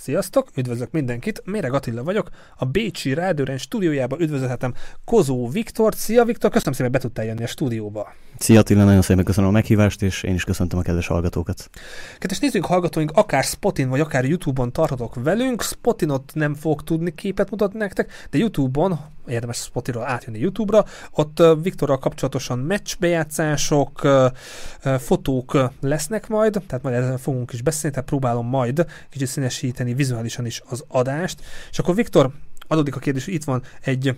Sziasztok, üdvözlök mindenkit, Méreg Attila vagyok, a Bécsi Rádióren stúdiójába üdvözölhetem Kozó Viktor. Szia Viktor, köszönöm szépen, be tudtál jönni a stúdióba. Szia Attila, nagyon szépen köszönöm a meghívást, és én is köszöntöm a kedves hallgatókat. Kedves nézőink, hallgatóink, akár Spotin vagy akár YouTube-on tartotok velünk. Spotinot nem fog tudni képet mutatni nektek, de YouTube-on érdemes Spotiról átjönni YouTube-ra. Ott Viktorral kapcsolatosan meccsbejátszások, fotók lesznek majd, tehát majd ezzel fogunk is beszélni, tehát próbálom majd kicsit színesíteni vizuálisan is az adást. És akkor Viktor, adódik a kérdés, itt van egy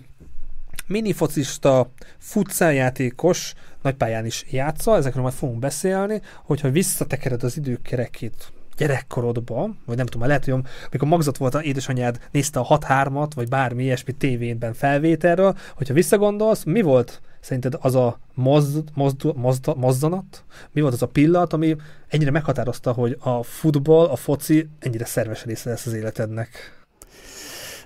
minifocista, futszáljátékos, nagypályán is játsza, ezekről majd fogunk beszélni, hogyha visszatekered az idők kerekét gyerekkorodba, vagy nem tudom, lehet, hogy amikor magzat volt a édesanyád, nézte a 6-3-at, vagy bármi ilyesmi tévénben felvételről, hogyha visszagondolsz, mi volt szerinted az a mozd, mozd, mozd, mozzanat, mi volt az a pillanat, ami ennyire meghatározta, hogy a futball, a foci ennyire szerves része lesz az életednek?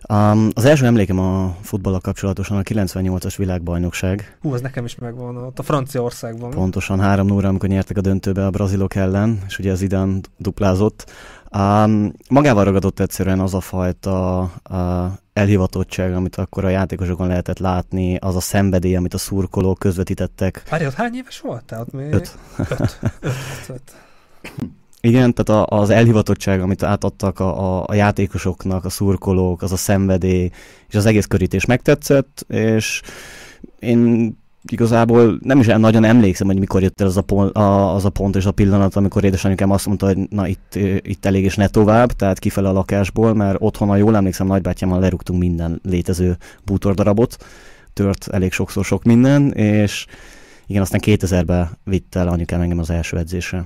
Um, az első emlékem a futballal kapcsolatosan a 98-as világbajnokság. Hú, az nekem is megvan, ott a Franciaországban. Pontosan 3 0 amikor nyertek a döntőbe a brazilok ellen, és ugye az idán duplázott. Um, magával ragadott egyszerűen az a fajta uh, elhivatottság, amit akkor a játékosokon lehetett látni, az a szenvedély, amit a szurkolók közvetítettek. Várj, ott hány éves voltál? Ott még... Öt. öt. öt. öt. öt. Igen, tehát a, az elhivatottság, amit átadtak a, a, a játékosoknak, a szurkolók, az a szenvedély, és az egész körítés megtetszett, és én igazából nem is nagyon emlékszem, hogy mikor jött el az a, pont, a, az a pont és a pillanat, amikor édesanyukám azt mondta, hogy na itt, itt elég és ne tovább, tehát kifele a lakásból, mert otthon, ha jól emlékszem, nagybátyámmal lerúgtunk minden létező bútordarabot, tört elég sokszor sok minden, és igen, aztán 2000-ben vitt el anyukám engem az első edzésre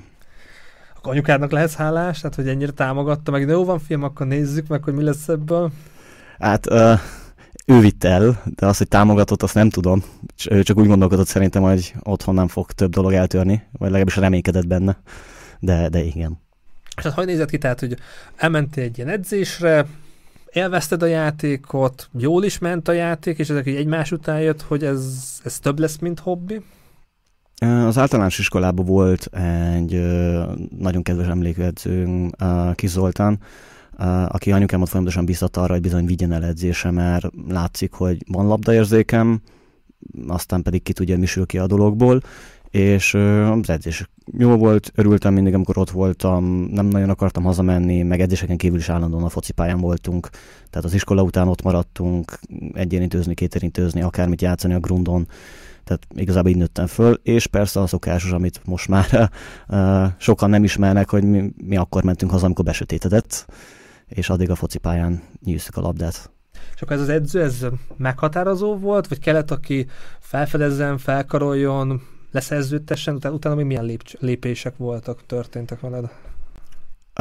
akkor anyukádnak lehetsz hálás, tehát hogy ennyire támogatta, meg de jó van film, akkor nézzük meg, hogy mi lesz ebből. Hát uh, ő vitt el, de azt, hogy támogatott, azt nem tudom. Ő csak úgy gondolkodott szerintem, hogy otthon nem fog több dolog eltörni, vagy legalábbis reménykedett benne. De, de igen. És hát hogy nézett ki, tehát, hogy elmentél egy ilyen edzésre, élvezted a játékot, jól is ment a játék, és ezek így egymás után jött, hogy ez, ez több lesz, mint hobbi? Az általános iskolában volt egy nagyon kedves emlékedzőnk, Kis Zoltán, aki anyukámat folyamatosan biztatta arra, hogy bizony vigyen el edzése, mert látszik, hogy van labdaérzékem, aztán pedig ki tudja, mi sül ki a dologból, és az edzés jó volt, örültem mindig, amikor ott voltam, nem nagyon akartam hazamenni, meg edzéseken kívül is állandóan a focipályán voltunk, tehát az iskola után ott maradtunk, egyérintőzni, kétérintőzni, akármit játszani a grundon, tehát igazából így nőttem föl, és persze a szokásos, amit most már uh, sokan nem ismernek, hogy mi, mi akkor mentünk haza, amikor besötétedett, és addig a focipályán nyűsztük a labdát. És akkor ez az edző, ez meghatározó volt, vagy kellett, aki felfedezzen, felkaroljon, leszerződtessen, utána, utána még milyen lép, lépések voltak, történtek veled?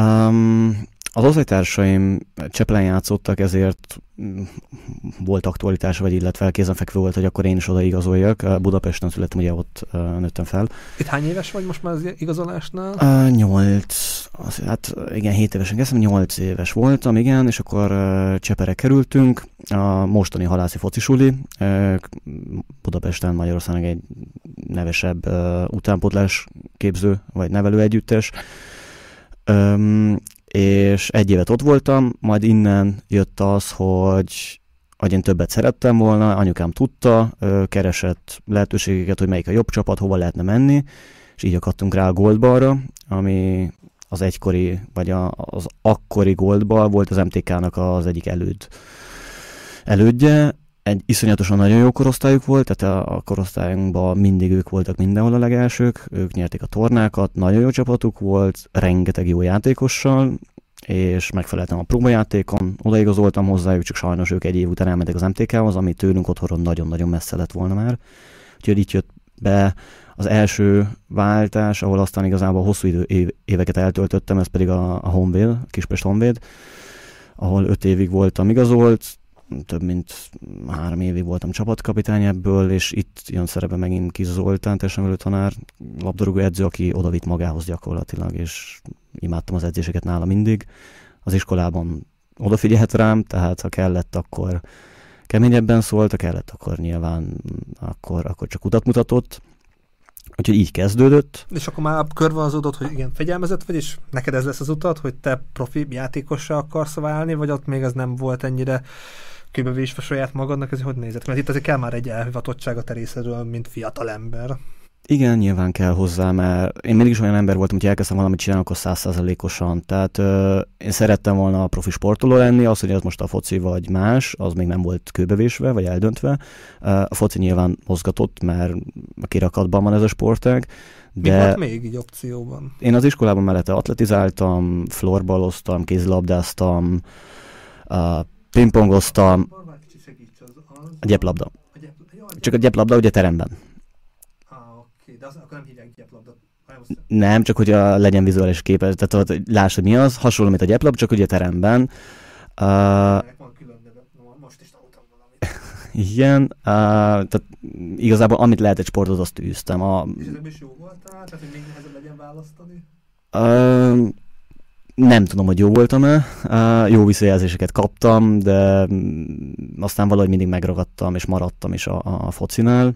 Um, az osztálytársaim Csepelen játszottak, ezért mm, volt aktualitás, vagy illetve kézenfekvő volt, hogy akkor én is oda igazoljak. Budapesten születtem, ugye ott nőttem fel. Itt hány éves vagy most már az igazolásnál? Nyolc, hát igen, hét évesen kezdtem, nyolc éves voltam, igen, és akkor Csepere kerültünk, a mostani halászi focisuli, Budapesten Magyarországon egy nevesebb utánpótlás képző, vagy nevelő együttes. És egy évet ott voltam, majd innen jött az, hogy, hogy én többet szerettem volna, anyukám tudta, keresett lehetőségeket, hogy melyik a jobb csapat, hova lehetne menni, és így akadtunk rá a Goldbalra, ami az egykori, vagy az akkori Goldball volt az MTK-nak az egyik előd, elődje, egy iszonyatosan nagyon jó korosztályuk volt, tehát a, korosztályunkban mindig ők voltak mindenhol a legelsők, ők nyerték a tornákat, nagyon jó csapatuk volt, rengeteg jó játékossal, és megfeleltem a próbajátékon, odaigazoltam hozzájuk, csak sajnos ők egy év után elmentek az MTK-hoz, ami tőlünk otthonról nagyon-nagyon messze lett volna már. Úgyhogy itt jött be az első váltás, ahol aztán igazából hosszú idő, éveket eltöltöttem, ez pedig a, a Honvéd, a Kispest Honvéd, ahol öt évig voltam igazolt, több mint három évig voltam csapatkapitány ebből, és itt jön szerepe megint Kis Zoltán, testemelő tanár, labdarúgó edző, aki oda vitt magához gyakorlatilag, és imádtam az edzéseket nála mindig. Az iskolában odafigyelhet rám, tehát ha kellett, akkor keményebben szólt, ha kellett, akkor nyilván akkor, akkor csak utat mutatott. Úgyhogy így kezdődött. És akkor már körvonalazódott, hogy igen, fegyelmezett vagy, és neked ez lesz az utat, hogy te profi játékossá akarsz válni, vagy ott még az nem volt ennyire kőbevésve saját magadnak, ez hogy nézett? Mert itt azért kell már egy elhivatottság a terészedről, mint fiatal ember. Igen, nyilván kell hozzá, mert én mindig is olyan ember voltam, hogy elkezdtem valamit csinálni, akkor százszázalékosan. Tehát ö, én szerettem volna a profi sportoló lenni, az, hogy ez most a foci vagy más, az még nem volt kőbevésve, vagy eldöntve. A foci nyilván mozgatott, mert a kirakatban van ez a sportág. De Mi volt még így opcióban? Én az iskolában mellette atletizáltam, florbaloztam, kézilabdáztam, pingpongoztam. A gyeplabda. Csak a gyeplabda ugye teremben de az, akkor nem hívják gyeplabda. Nem, csak hogy a, legyen vizuális képe, tehát hogy láss, hogy mi az, hasonló, mint a gyeplab, csak ugye teremben. Uh, most is tanultam valamit. Igen, uh, tehát igazából amit lehet egy sportot, azt űztem. A, És ezekben is jó voltál? Tehát, hogy még nehezebb legyen választani? Uh, nem tudom, hogy jó voltam-e. Jó visszajelzéseket kaptam, de aztán valahogy mindig megragadtam, és maradtam is a, a focinál.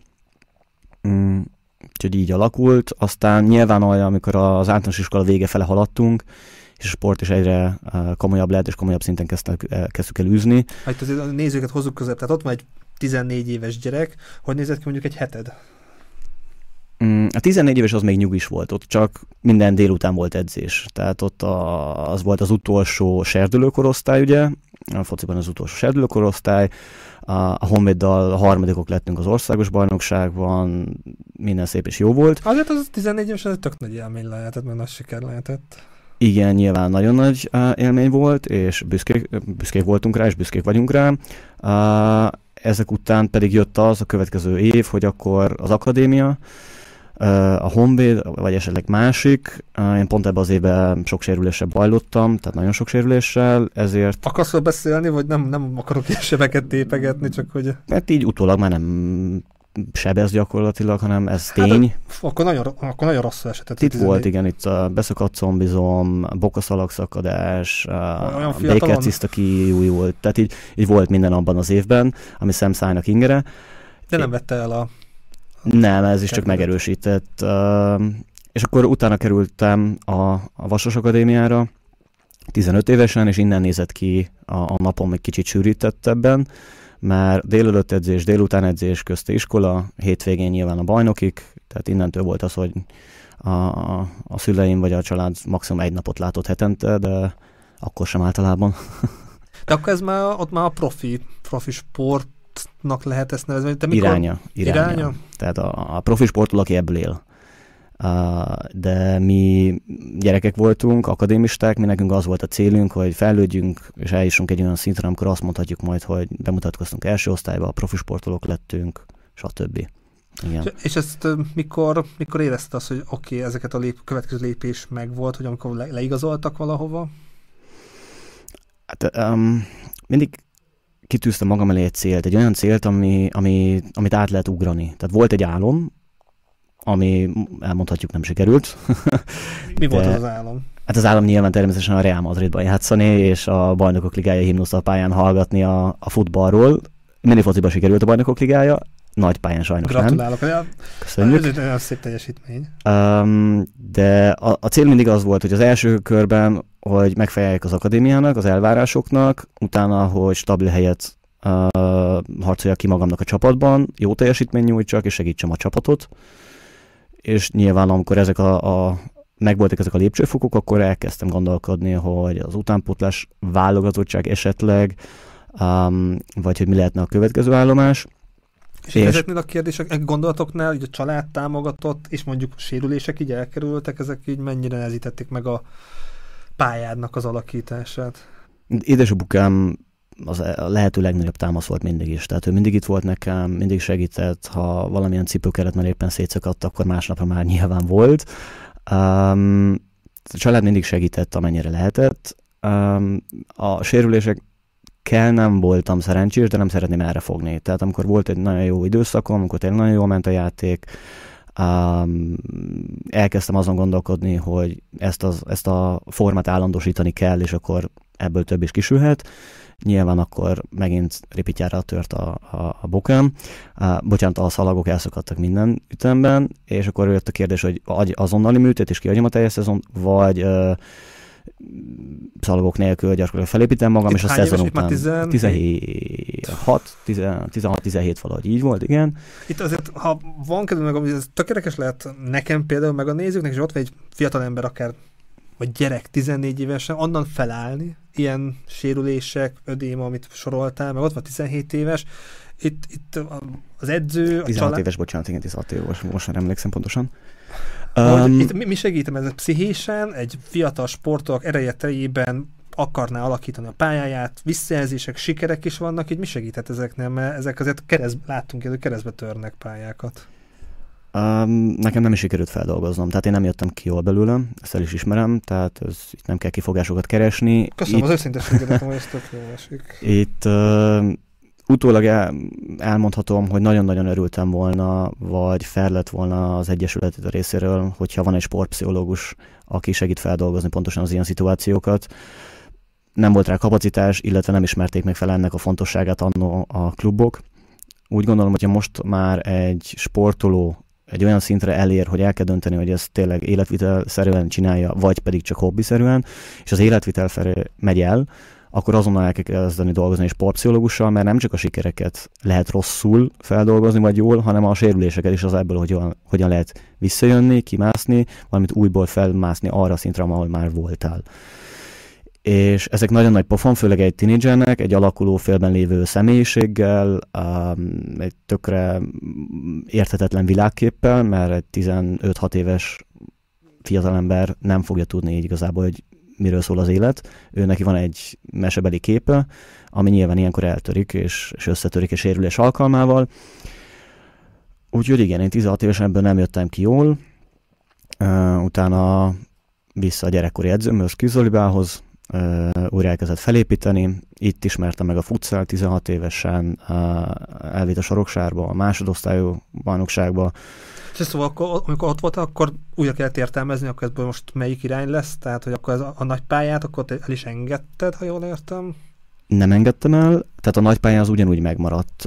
Mm, Úgyhogy így alakult. Aztán nyilván olyan, amikor az általános iskola vége fele haladtunk, és a sport is egyre komolyabb lehet, és komolyabb szinten kezdtük, kezdtük el űzni. Hát azért a nézőket hozzuk között, tehát ott van egy 14 éves gyerek, hogy nézett ki mondjuk egy heted? Mm, a 14 éves az még nyugis volt, ott csak minden délután volt edzés. Tehát ott a, az volt az utolsó serdülőkorosztály, ugye, a fociban az utolsó serdülőkorosztály, a Honvéddal a harmadikok lettünk az országos bajnokságban, minden szép és jó volt. Azért az 14 éves, ez tök nagy élmény lehetett, mert nagy siker lehetett. Igen, nyilván nagyon nagy élmény volt, és büszkék, büszkék voltunk rá, és büszkék vagyunk rá. Ezek után pedig jött az a következő év, hogy akkor az akadémia, a Honvéd, vagy esetleg másik. Én pont ebben az évben sok sérüléssel bajlottam, tehát nagyon sok sérüléssel, ezért... Akarsz beszélni, vagy nem, nem akarok ilyen sebeket tépegetni, csak hogy... Mert így utólag már nem sebez gyakorlatilag, hanem ez hát, tény. Hát, akkor, nagyon, akkor nagyon rosszul esett. Itt volt, igen, itt a beszakadt combizom, bokaszalagszakadás, békeciszta kiúj volt, tehát így, így volt minden abban az évben, ami szemszájnak ingere. De nem vette el a nem, ez is csak megerősített. És akkor utána kerültem a, a Vasas Akadémiára, 15 évesen, és innen nézett ki a, a napom egy kicsit sűrítettebben, mert délelőtt edzés, délután edzés, közti iskola, hétvégén nyilván a bajnokik, tehát innentől volt az, hogy a, a, a szüleim vagy a család maximum egy napot látott hetente, de akkor sem általában. De akkor ez már ott már a profi, profi sport sportnak lehet ezt nevezni? Te mikor... iránya, iránya. Iránya? Tehát a, a profi sportoló, aki ebből él. Uh, de mi gyerekek voltunk, akadémisták, mi nekünk az volt a célunk, hogy fejlődjünk, és eljussunk egy olyan szintre, amikor azt mondhatjuk majd, hogy bemutatkoztunk első osztályba, a profi sportolók lettünk, stb. Igen. És ezt mikor, mikor érezted azt, hogy oké, okay, ezeket a lép, következő lépés meg volt, hogy amikor le, leigazoltak valahova? Hát, um, mindig kitűztem magam elé egy célt, egy olyan célt, ami, ami, amit át lehet ugrani. Tehát volt egy álom, ami elmondhatjuk nem sikerült. Mi volt az, az álom? Hát az állam nyilván természetesen a Real Madridban játszani, és a Bajnokok Ligája himnusz a pályán hallgatni a, a futballról. Minifociba sikerült a Bajnokok Ligája, nagy pályán sajnos Gratulálok, nem. Köszönjük. Ez egy szép teljesítmény. Um, de a, a cél mindig az volt, hogy az első körben, hogy megfejeljek az akadémiának, az elvárásoknak, utána, hogy stabil helyet uh, harcoljak ki magamnak a csapatban, jó teljesítmény nyújtsak, és segítsem a csapatot. És nyilván, amikor ezek a, a megvoltak ezek a lépcsőfokok, akkor elkezdtem gondolkodni, hogy az utánpótlás válogatottság esetleg, um, vagy hogy mi lehetne a következő állomás. És, és ezeknél a kérdések, gondolatoknál, így a család támogatott, és mondjuk sérülések így elkerültek, ezek így mennyire nehezítették meg a pályádnak az alakítását? Édesapukám az a lehető legnagyobb támasz volt mindig is. Tehát ő mindig itt volt nekem, mindig segített, ha valamilyen cipőkeret már éppen szétszakadt, akkor másnapra már nyilván volt. Um, a család mindig segített, amennyire lehetett. Um, a sérülések kell nem voltam szerencsés, de nem szeretném erre fogni. Tehát amikor volt egy nagyon jó időszakom, amikor tényleg nagyon jól ment a játék, um, elkezdtem azon gondolkodni, hogy ezt, az, ezt a formát állandósítani kell, és akkor ebből több is kisülhet. Nyilván akkor megint ripityára tört a, a, a bokám. Uh, bocsánat, a szalagok elszakadtak minden ütemben, és akkor jött a kérdés, hogy azonnali műtét, és kiadjam a teljes szezon, vagy uh, szalagok nélkül gyakorlatilag felépítem magam, Itt és a szezon után 16, 16-17 valahogy így volt, igen. Itt azért, ha van kedve meg, ez tökéletes lehet nekem például, meg a nézőknek, és ott van egy fiatal ember, akár vagy gyerek 14 évesen, onnan felállni, ilyen sérülések, ödéma, amit soroltál, meg ott van 17 éves, itt, itt az edző... 16 család... éves, bocsánat, igen, 16 éves, most már emlékszem pontosan. Um, itt mi, mi segítem ez pszichésen, egy fiatal sportolók ereje teljében akarná alakítani a pályáját, visszajelzések, sikerek is vannak, így mi segített ezeknél, mert ezek azért kereszt, láttunk, hogy keresztbe törnek pályákat. Um, nekem nem is sikerült feldolgoznom, tehát én nem jöttem ki jól belőlem, ezt el is ismerem, tehát ez, itt nem kell kifogásokat keresni. Köszönöm itt, az őszintességedet, hogy ez tök jó esik. Itt uh, utólag el, elmondhatom, hogy nagyon-nagyon örültem volna, vagy fel volna az Egyesület részéről, hogyha van egy sportpszichológus, aki segít feldolgozni pontosan az ilyen szituációkat. Nem volt rá kapacitás, illetve nem ismerték meg fel ennek a fontosságát annó a klubok. Úgy gondolom, hogyha most már egy sportoló egy olyan szintre elér, hogy el kell dönteni, hogy ezt tényleg életvitelszerűen csinálja, vagy pedig csak hobbiszerűen, és az életvitel felé megy el, akkor azonnal el kell kezdeni dolgozni egy sportpszichológussal, mert nem csak a sikereket lehet rosszul feldolgozni, vagy jól, hanem a sérüléseket is az ebből, hogy hogyan, hogyan lehet visszajönni, kimászni, valamit újból felmászni arra a szintre, ahol már voltál. És ezek nagyon nagy pofon, főleg egy tinédzsernek, egy alakuló félben lévő személyiséggel, egy tökre érthetetlen világképpel, mert egy 15-6 éves fiatalember nem fogja tudni így igazából, hogy miről szól az élet. Ő neki van egy mesebeli képe, ami nyilván ilyenkor eltörik, és, és összetörik és sérülés alkalmával. Úgyhogy igen, én 16 évesen ebből nem jöttem ki jól. Uh, utána vissza a gyerekkori edzőmhöz, Kizolibához, uh, újra elkezdett felépíteni. Itt ismertem meg a futsal 16 évesen, uh, elvitt a Soroksárba, a másodosztályú bajnokságba, szóval akkor, amikor ott volt, akkor újra kellett értelmezni, akkor ebből most melyik irány lesz, tehát hogy akkor ez a, a nagy pályát, akkor te el is engedted, ha jól értem? Nem engedtem el, tehát a nagy pálya az ugyanúgy megmaradt,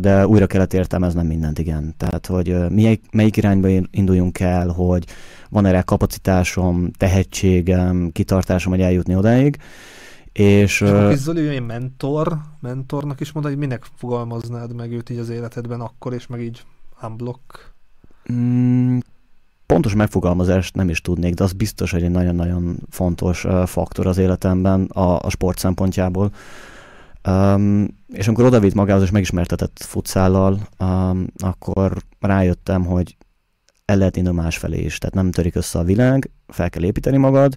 de újra kellett értelmeznem mindent, igen. Tehát, hogy melyik, melyik irányba induljunk el, hogy van erre kapacitásom, tehetségem, kitartásom, hogy eljutni odáig. És, és akkor Zoli, mentor, mentornak is mondod, hogy minek fogalmaznád meg őt így az életedben akkor, és meg így unblock? Mm, pontos megfogalmazást nem is tudnék, de az biztos, hogy egy nagyon-nagyon fontos uh, faktor az életemben a, a sport szempontjából. Um, és amikor odavitt magához és megismertetett futszállal, um, akkor rájöttem, hogy el lehet indulni másfelé is, tehát nem törik össze a világ, fel kell építeni magad,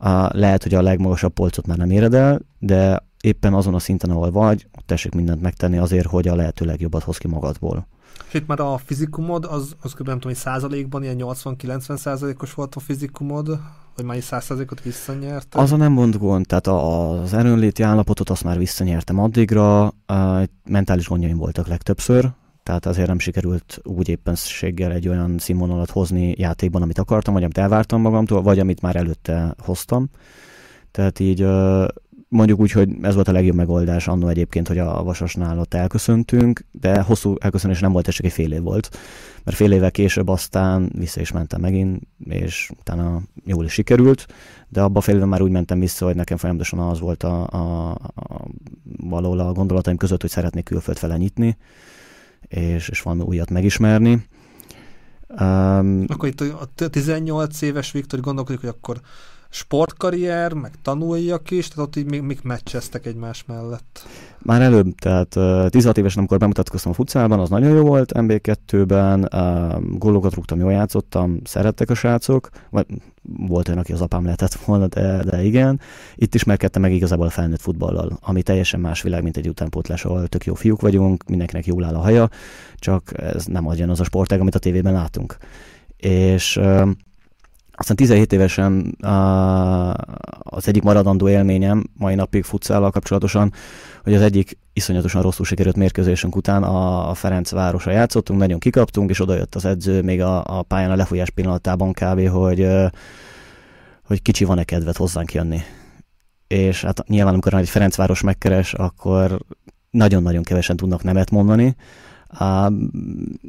uh, lehet, hogy a legmagasabb polcot már nem éred el, de éppen azon a szinten, ahol vagy, tessék mindent megtenni azért, hogy a lehető legjobbat hoz ki magadból. És itt már a fizikumod, az, az kb. nem tudom, hogy százalékban ilyen 80-90 százalékos volt a fizikumod, vagy már 100 százalékot? Az a nem mond gond, tehát az erőnléti állapotot azt már visszanyertem addigra, mentális gondjaim voltak legtöbbször, tehát azért nem sikerült úgy éppenséggel egy olyan színvonalat hozni játékban, amit akartam, vagy amit elvártam magamtól, vagy amit már előtte hoztam. Tehát így mondjuk úgy, hogy ez volt a legjobb megoldás annó egyébként, hogy a Vasasnál ott elköszöntünk, de hosszú elköszönés nem volt, ez csak egy fél év volt. Mert fél évvel később aztán vissza is mentem megint, és utána jól is sikerült, de abban a fél évben már úgy mentem vissza, hogy nekem folyamatosan az volt a, a, a valahol a gondolataim között, hogy szeretnék külföld fele nyitni, és, és valami újat megismerni. Um, akkor itt a 18 éves Viktor gondolkodik, hogy akkor sportkarrier, meg tanuljak is, tehát ott így még, még meccseztek egymás mellett. Már előbb, tehát uh, 16 évesen, amikor bemutatkoztam a futszálban, az nagyon jó volt, MB2-ben, uh, gólokat rúgtam, jól játszottam, szerettek a srácok, vagy volt olyan, aki az apám lehetett volna, de, de igen. Itt is megkedtem meg igazából a felnőtt futballal, ami teljesen más világ, mint egy utánpótlás, ahol tök jó fiúk vagyunk, mindenkinek jól áll a haja, csak ez nem adjon az a sportág, amit a tévében látunk. És uh, aztán 17 évesen az egyik maradandó élményem mai napig futszállal kapcsolatosan, hogy az egyik iszonyatosan rosszul sikerült mérkőzésünk után a Ferenc városa játszottunk, nagyon kikaptunk, és odajött az edző még a, a pályán a lefújás pillanatában kb., hogy, hogy kicsi van-e kedvet hozzánk jönni. és hát nyilván amikor egy Ferencváros megkeres, akkor nagyon-nagyon kevesen tudnak nemet mondani.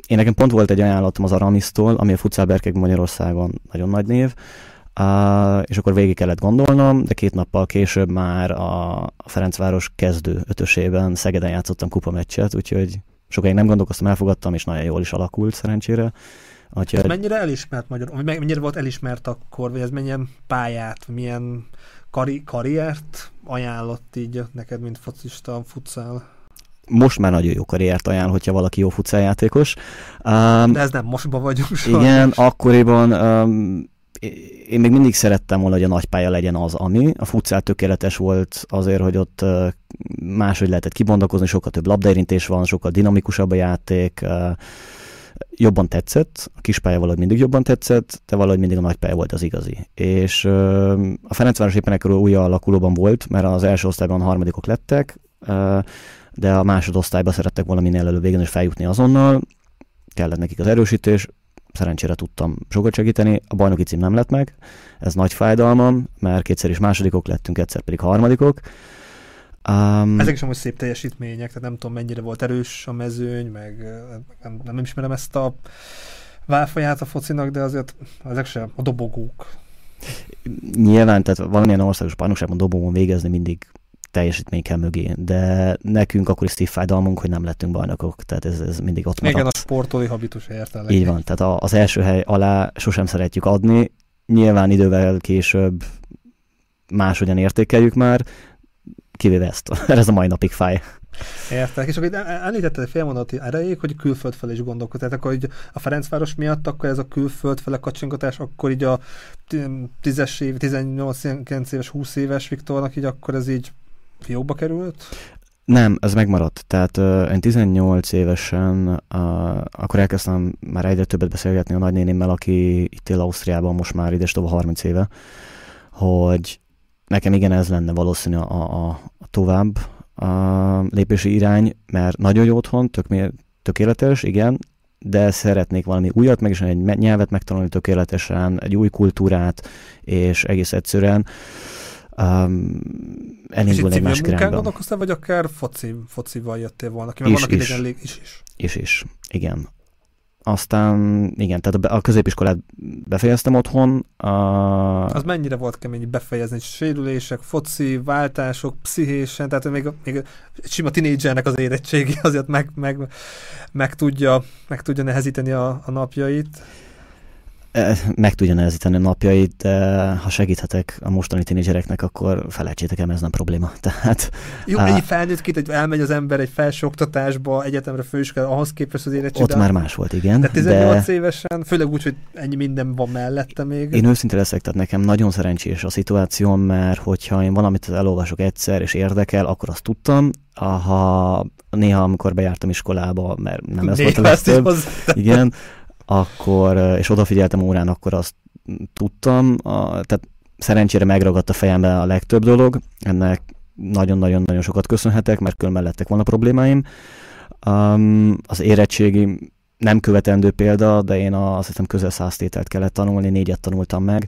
Én nekem pont volt egy ajánlatom az Aramisztól, ami a futszálberkek Magyarországon nagyon nagy név, uh, és akkor végig kellett gondolnom, de két nappal később már a, Ferencváros kezdő ötösében Szegeden játszottam kupameccset, úgyhogy sokáig nem gondolkoztam, elfogadtam, és nagyon jól is alakult szerencsére. Úgyhogy... Ez mennyire elismert magyar, mennyire volt elismert akkor, vagy ez milyen pályát, milyen kari- karriert ajánlott így neked, mint focista, futszál? Most már nagyon jó karriert ajánl, hogyha valaki jó futszáljátékos. Um, De ez nem mostban vagyunk. Sajnos. Igen, akkoriban um, én még mindig szerettem volna, hogy a nagypálya legyen az, ami. A futszál tökéletes volt azért, hogy ott máshogy lehetett kibondakozni, sokkal több labdaérintés van, sokkal dinamikusabb a játék, jobban tetszett, a kispálya valahogy mindig jobban tetszett, de valahogy mindig a nagypálya volt az igazi. És a Ferencváros éppen ekkor új alakulóban volt, mert az első osztályban a harmadikok lettek, de a másodosztályba szerettek volna minél előbb végén is feljutni azonnal, kellett nekik az erősítés, szerencsére tudtam sokat segíteni, a bajnoki cím nem lett meg, ez nagy fájdalmam, mert kétszer is másodikok lettünk, egyszer pedig harmadikok. Um, Ezek is amúgy szép teljesítmények, tehát nem tudom mennyire volt erős a mezőny, meg nem, nem ismerem ezt a válfaját a focinak, de azért ezek sem a dobogók. Nyilván, tehát valamilyen országos bajnokságban dobogón végezni mindig teljesítmény kell mögé, de nekünk akkor is szívfájdalmunk, hogy nem lettünk bajnokok, tehát ez, ez mindig ott maradt. Igen, a sportolói habitus értelek. Így van, tehát az első hely alá sosem szeretjük adni, nyilván idővel később máshogyan értékeljük már, kivéve ezt, ez a mai napig fáj. Értek, és akkor említetted félmondati erejéig, hogy külföld fel is gondolkodsz. Tehát akkor hogy a Ferencváros miatt akkor ez a külföld fele kacsingatás, akkor így a 10-es év, 18 éves, 20 éves Viktornak így akkor ez így fiókba került? Nem, ez megmaradt. Tehát uh, én 18 évesen uh, akkor elkezdtem már egyre többet beszélgetni a nagynénimmel, aki itt él Ausztriában most már ide 30 éve, hogy nekem igen ez lenne valószínű a, a, a tovább a lépési irány, mert nagyon jó otthon, tök, tökéletes, igen, de szeretnék valami újat, meg is egy nyelvet megtanulni tökéletesen, egy új kultúrát, és egész egyszerűen um, elindul egy másik irányba. gondolkoztál, vagy akár foci, focival jöttél volna ki? Mert is, vannak is. Idegen is, is. Is, is. Igen. Aztán, igen, tehát a középiskolát befejeztem otthon. A... Az mennyire volt kemény befejezni? Sérülések, foci, váltások, pszichésen, tehát még, még sima tinédzsernek az érettségi azért meg, meg, meg, tudja, meg tudja nehezíteni a, a napjait meg tudja nehezíteni a napjait, de ha segíthetek a mostani tinédzsereknek, akkor felejtsétek el, ez nem probléma. Tehát, Jó, ennyi felnőttként, hogy elmegy az ember egy felsőoktatásba, egyetemre, főiskolára, ahhoz képest az érettség. Ott már más volt, igen. De 18 de... évesen, főleg úgy, hogy ennyi minden van mellette még. Én őszinte leszek, tehát nekem nagyon szerencsés a szituációm, mert hogyha én valamit elolvasok egyszer, és érdekel, akkor azt tudtam, ha néha, amikor bejártam iskolába, mert nem ez volt a legtöbb, igen, akkor, és odafigyeltem órán, akkor azt tudtam, a, tehát szerencsére megragadt a fejembe a legtöbb dolog, ennek nagyon-nagyon-nagyon sokat köszönhetek, mert különben lettek volna problémáim. Um, az érettségi nem követendő példa, de én a, azt hiszem közel száz tételt kellett tanulni, négyet tanultam meg.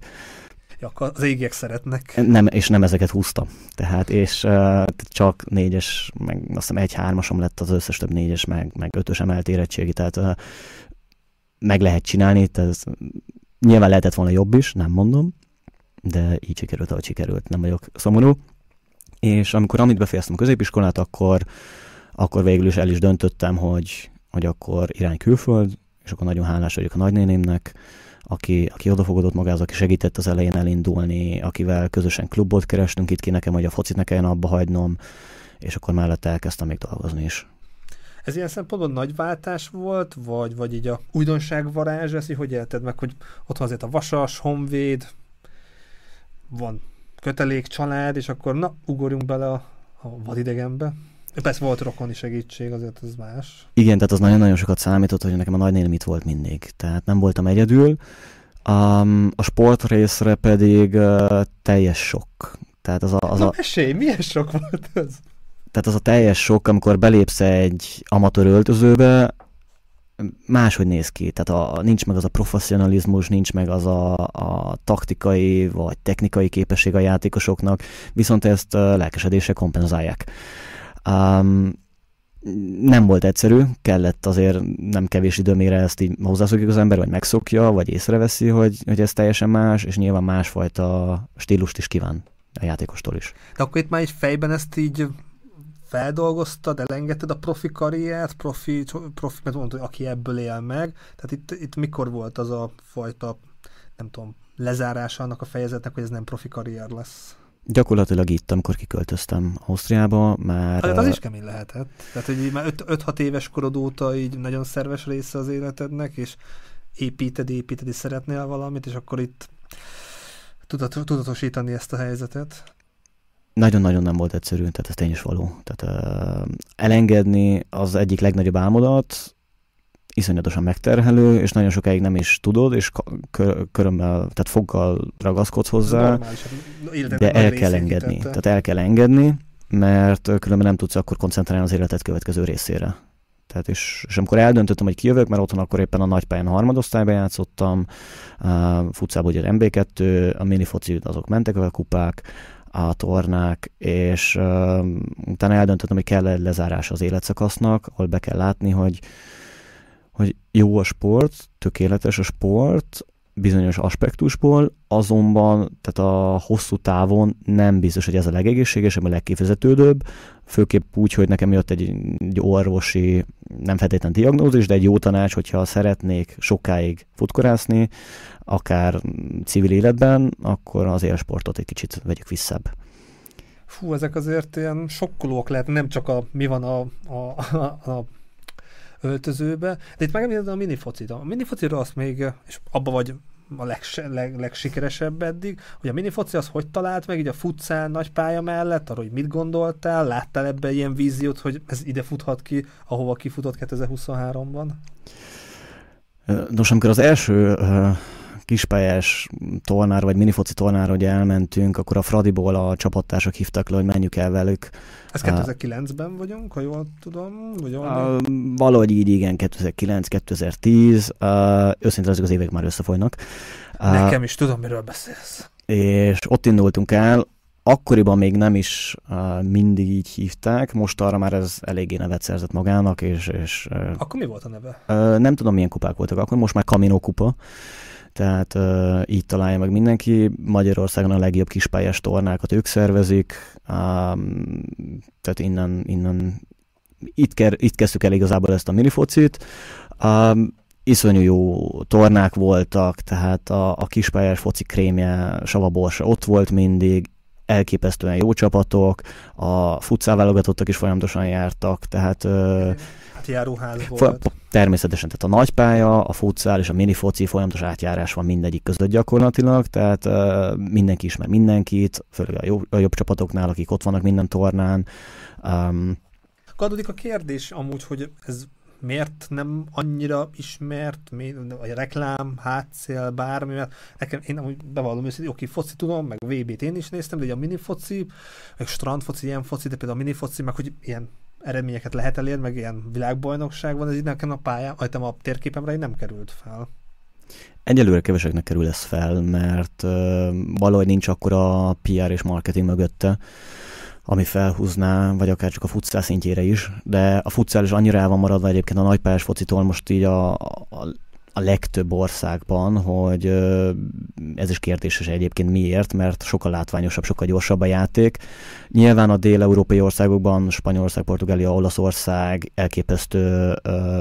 Ja, akkor az égiek szeretnek. Nem, és nem ezeket húztam. Tehát, és uh, csak négyes, meg azt hiszem egy-hármasom lett az összes több négyes, meg, meg ötös emelt érettségi, tehát uh, meg lehet csinálni, tehát nyilván lehetett volna jobb is, nem mondom, de így sikerült, ahogy sikerült, nem vagyok szomorú. És amikor amit befejeztem a középiskolát, akkor, akkor végül is el is döntöttem, hogy, hogy akkor irány külföld, és akkor nagyon hálás vagyok a nagynénémnek, aki, aki odafogadott magához, aki segített az elején elindulni, akivel közösen klubot kerestünk itt ki nekem, hogy a focit ne kelljen abba hagynom, és akkor mellette elkezdtem még dolgozni is. Ez ilyen szempontból nagy váltás volt, vagy, vagy így a újdonság varázs, ezt hogy élted meg, hogy ott azért a Vasas, Honvéd, van kötelék, család, és akkor na, ugorjunk bele a, a vadidegenbe. Persze volt rokoni segítség, azért ez más. Igen, tehát az nagyon-nagyon sokat számított, hogy nekem a nagynénim itt volt mindig. Tehát nem voltam egyedül. Um, a sport részre pedig uh, teljes sok. Tehát az a, az Na, a... Mesélj, milyen sok volt ez? Tehát az a teljes sok, amikor belépsz egy amatőr öltözőbe, máshogy néz ki, tehát a, nincs meg az a professzionalizmus, nincs meg az a, a taktikai vagy technikai képesség a játékosoknak, viszont ezt lelkesedése kompenzálják. Um, nem volt egyszerű, kellett azért nem kevés idő, mire ezt így hozzászokjuk az ember, vagy megszokja, vagy észreveszi, hogy, hogy ez teljesen más, és nyilván másfajta stílust is kíván a játékostól is. De akkor itt már egy fejben ezt így feldolgoztad, elengedted a profi karriert, profi, profi mert mondtad, aki ebből él meg. Tehát itt, itt mikor volt az a fajta, nem tudom, lezárása annak a fejezetnek, hogy ez nem profi karrier lesz? Gyakorlatilag itt, amikor kiköltöztem Ausztriába, már... Hát az is kemény lehetett. Tehát, hogy már 5-6 éves korod óta így nagyon szerves része az életednek, és építed, építed, és szeretnél valamit, és akkor itt tudatosítani ezt a helyzetet nagyon-nagyon nem volt egyszerű, tehát ez tény is való. Tehát uh, elengedni az egyik legnagyobb álmodat, iszonyatosan megterhelő, és nagyon sokáig nem is tudod, és körömmel, tehát foggal ragaszkodsz hozzá, de el kell engedni. Tette. Tehát el kell engedni, mert különben nem tudsz akkor koncentrálni az életed következő részére. Tehát és, és amikor eldöntöttem, hogy kijövök, mert otthon akkor éppen a nagypályán harmadosztályban játszottam, uh, futszában ugye MB2, a minifoci azok mentek a kupák, a tornák, és uh, utána eldöntöttem, hogy kell egy lezárás az életszakasznak, ahol be kell látni, hogy, hogy jó a sport, tökéletes a sport, bizonyos aspektusból, azonban tehát a hosszú távon nem biztos, hogy ez a legegészségesebb, a legkifizetődőbb, főképp úgy, hogy nekem jött egy, egy orvosi, nem feltétlen diagnózis, de egy jó tanács, hogyha szeretnék sokáig futkorászni, akár civil életben, akkor az élsportot egy kicsit vegyük visszább. Fú, ezek azért ilyen sokkolóak lehet, nem csak a mi van a, a, a, a öltözőbe. De itt megemlítettem a minifocit. A minifocira azt még, és abba vagy a legs, leg, legsikeresebb eddig, hogy a minifoci az hogy talált meg így a futszál nagy pálya mellett, arról, hogy mit gondoltál, láttál ebbe ilyen víziót, hogy ez ide futhat ki, ahova kifutott 2023-ban? Nos, amikor az első kispályás tornára, vagy minifoci tornára, hogy elmentünk, akkor a Fradiból a csapattársak hívtak le, hogy menjük el velük. Ez 2009-ben vagyunk, ha jól tudom? Vagy jól uh, valahogy így, igen, 2009-2010. Uh, őszintén azok az évek már összefolynak. Uh, Nekem is tudom, miről beszélsz. És ott indultunk el, akkoriban még nem is uh, mindig így hívták, most arra már ez eléggé nevet szerzett magának, és... és uh, akkor mi volt a neve? Uh, nem tudom, milyen kupák voltak akkor, most már Camino kupa tehát uh, így találja meg mindenki. Magyarországon a legjobb kispályás tornákat ők szervezik, um, tehát innen, innen itt, ker, itt kezdtük el igazából ezt a minifocit. Um, iszonyú jó tornák voltak, tehát a, a kispályás foci krémje, Savaborsa ott volt mindig, elképesztően jó csapatok, a futszál is folyamatosan jártak, tehát uh, átjáróház volt. Természetesen, tehát a nagypálya, a futszál és a minifoci folyamatos átjárás van mindegyik között gyakorlatilag, tehát uh, mindenki ismer mindenkit, főleg a, jó, a jobb csapatoknál, akik ott vannak minden tornán. Um, Adódik a kérdés amúgy, hogy ez miért nem annyira ismert, a reklám, hátszél, bármi, mert nekem, én amúgy bevallom őszintén, oké, foci tudom, meg VB-t én is néztem, de a minifoci, meg strandfoci, ilyen foci, de például a minifoci, meg hogy ilyen eredményeket lehet elérni, meg ilyen világbajnokság van, ez így nekem a pályán, vagy a térképemre így nem került fel. Egyelőre keveseknek kerül ez fel, mert uh, valahogy nincs a PR és marketing mögötte, ami felhúzná, vagy akár csak a futszál szintjére is, de a futszál is annyira el van maradva egyébként a nagypályás focitól most így a, a a legtöbb országban, hogy ez is kérdéses egyébként miért, mert sokkal látványosabb, sokkal gyorsabb a játék. Nyilván a dél-európai országokban, Spanyolország, Portugália, Olaszország elképesztő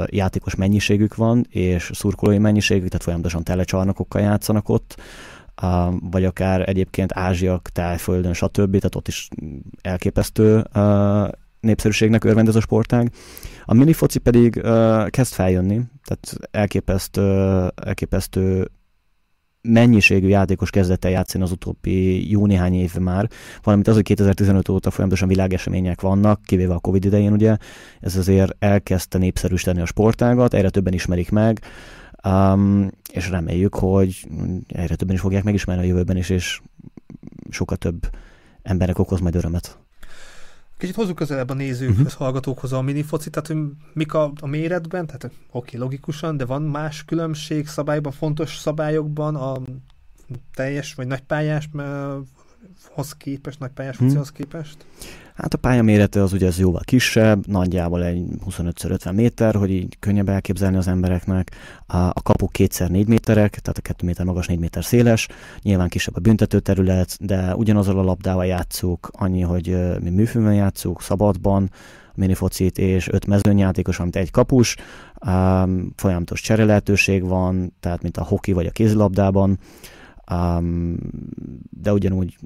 játékos mennyiségük van, és szurkolói mennyiségük, tehát folyamatosan telecsarnokokkal játszanak ott, vagy akár egyébként Ázsiak, Tájföldön, stb. Tehát ott is elképesztő népszerűségnek örvend ez a sportág. A minifoci pedig uh, kezd feljönni, tehát elképesztő, elképesztő mennyiségű játékos kezdett el játszani az utóbbi jó néhány év már, valamint az, hogy 2015 óta folyamatosan világesemények vannak, kivéve a Covid idején ugye, ez azért elkezdte népszerűsíteni a sportágat, egyre többen ismerik meg, um, és reméljük, hogy egyre többen is fogják megismerni a jövőben is, és sokkal több embernek okoz majd örömet. Kicsit hozzuk közelebb a nézőkhöz, uh-huh. hallgatókhoz a minifocit, tehát hogy mik a, a méretben, tehát oké, okay, logikusan, de van más különbség szabályban, fontos szabályokban a teljes vagy nagypályás hoz képest, nagypályás hmm. focihoz képest? Hát a pálya mérete az ugye az jóval kisebb, nagyjából egy 25x50 méter, hogy így könnyebb elképzelni az embereknek. A, kapuk kétszer 4 méterek, tehát a 2 méter magas, 4 méter széles. Nyilván kisebb a büntetőterület, de ugyanazzal a labdával játszuk, annyi, hogy mi műfőben játszuk, szabadban, minifocit és öt mezőnyjátékos, amit egy kapus. Um, folyamatos csere lehetőség van, tehát mint a hoki vagy a kézilabdában. Um, de ugyanúgy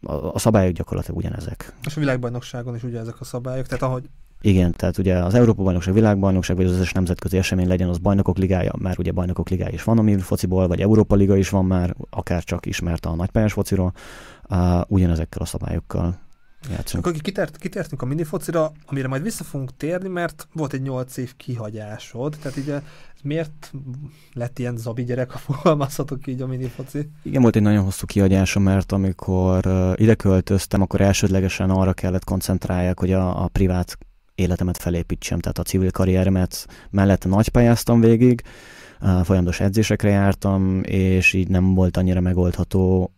a, a szabályok gyakorlatilag ugyanezek. És a világbajnokságon is ugye ezek a szabályok, tehát ahogy igen, tehát ugye az Európa bajnokság, világbajnokság, vagy az összes nemzetközi esemény legyen az bajnokok ligája, már ugye bajnokok ligája is van a fociból, vagy Európa liga is van már, akár csak ismert a nagypályás fociról, uh, ugyanezekkel a szabályokkal játszunk. Akkor kitért, kitértünk a minifocira, amire majd vissza fogunk térni, mert volt egy 8 év kihagyásod, tehát ugye miért lett ilyen zabi gyerek, ha fogalmazhatok így a minifoci? Igen, volt egy nagyon hosszú kihagyásom, mert amikor uh, ide költöztem, akkor elsődlegesen arra kellett koncentráljak, hogy a, a privát életemet felépítsem, tehát a civil karrieremet mellette nagypályáztam végig, uh, folyamatos edzésekre jártam, és így nem volt annyira megoldható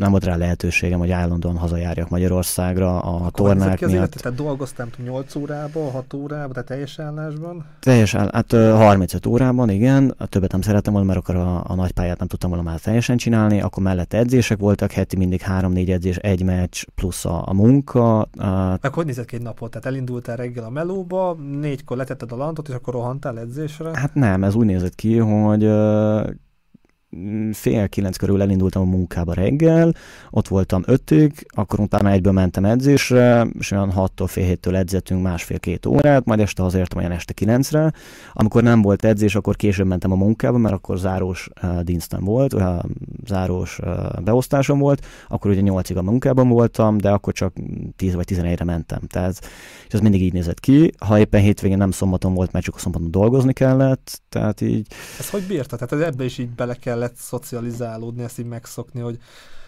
nem volt rá lehetőségem, hogy állandóan hazajárjak Magyarországra a Akkor tornák miatt. Élet, tehát dolgoztam 8 órában, 6 órában, tehát teljes állásban? Teljes áll, hát 35 órában, igen. A többet nem szerettem volna, mert akkor a, a nagy pályát nem tudtam volna már teljesen csinálni. Akkor mellette edzések voltak, heti mindig 3-4 edzés, egy meccs plusz a, a munka. A... Meg hogy nézett ki egy napot? Tehát elindultál reggel a melóba, négykor letetted a lantot, és akkor rohantál edzésre? Hát nem, ez úgy nézett ki, hogy fél kilenc körül elindultam a munkába reggel, ott voltam ötig, akkor utána egyből mentem edzésre, és olyan hattól fél héttől edzettünk másfél-két órát, majd este hazértem olyan este kilencre. Amikor nem volt edzés, akkor később mentem a munkába, mert akkor zárós uh, volt, uh, zárós beosztásom volt, akkor ugye nyolcig a munkában voltam, de akkor csak 10 vagy 11-re mentem. Tehát, és ez mindig így nézett ki. Ha éppen hétvégén nem szombaton volt, mert csak a szombaton dolgozni kellett, tehát így. Ez hogy bírta? Tehát ebbe is így bele kell kellett szocializálódni, ezt így megszokni, hogy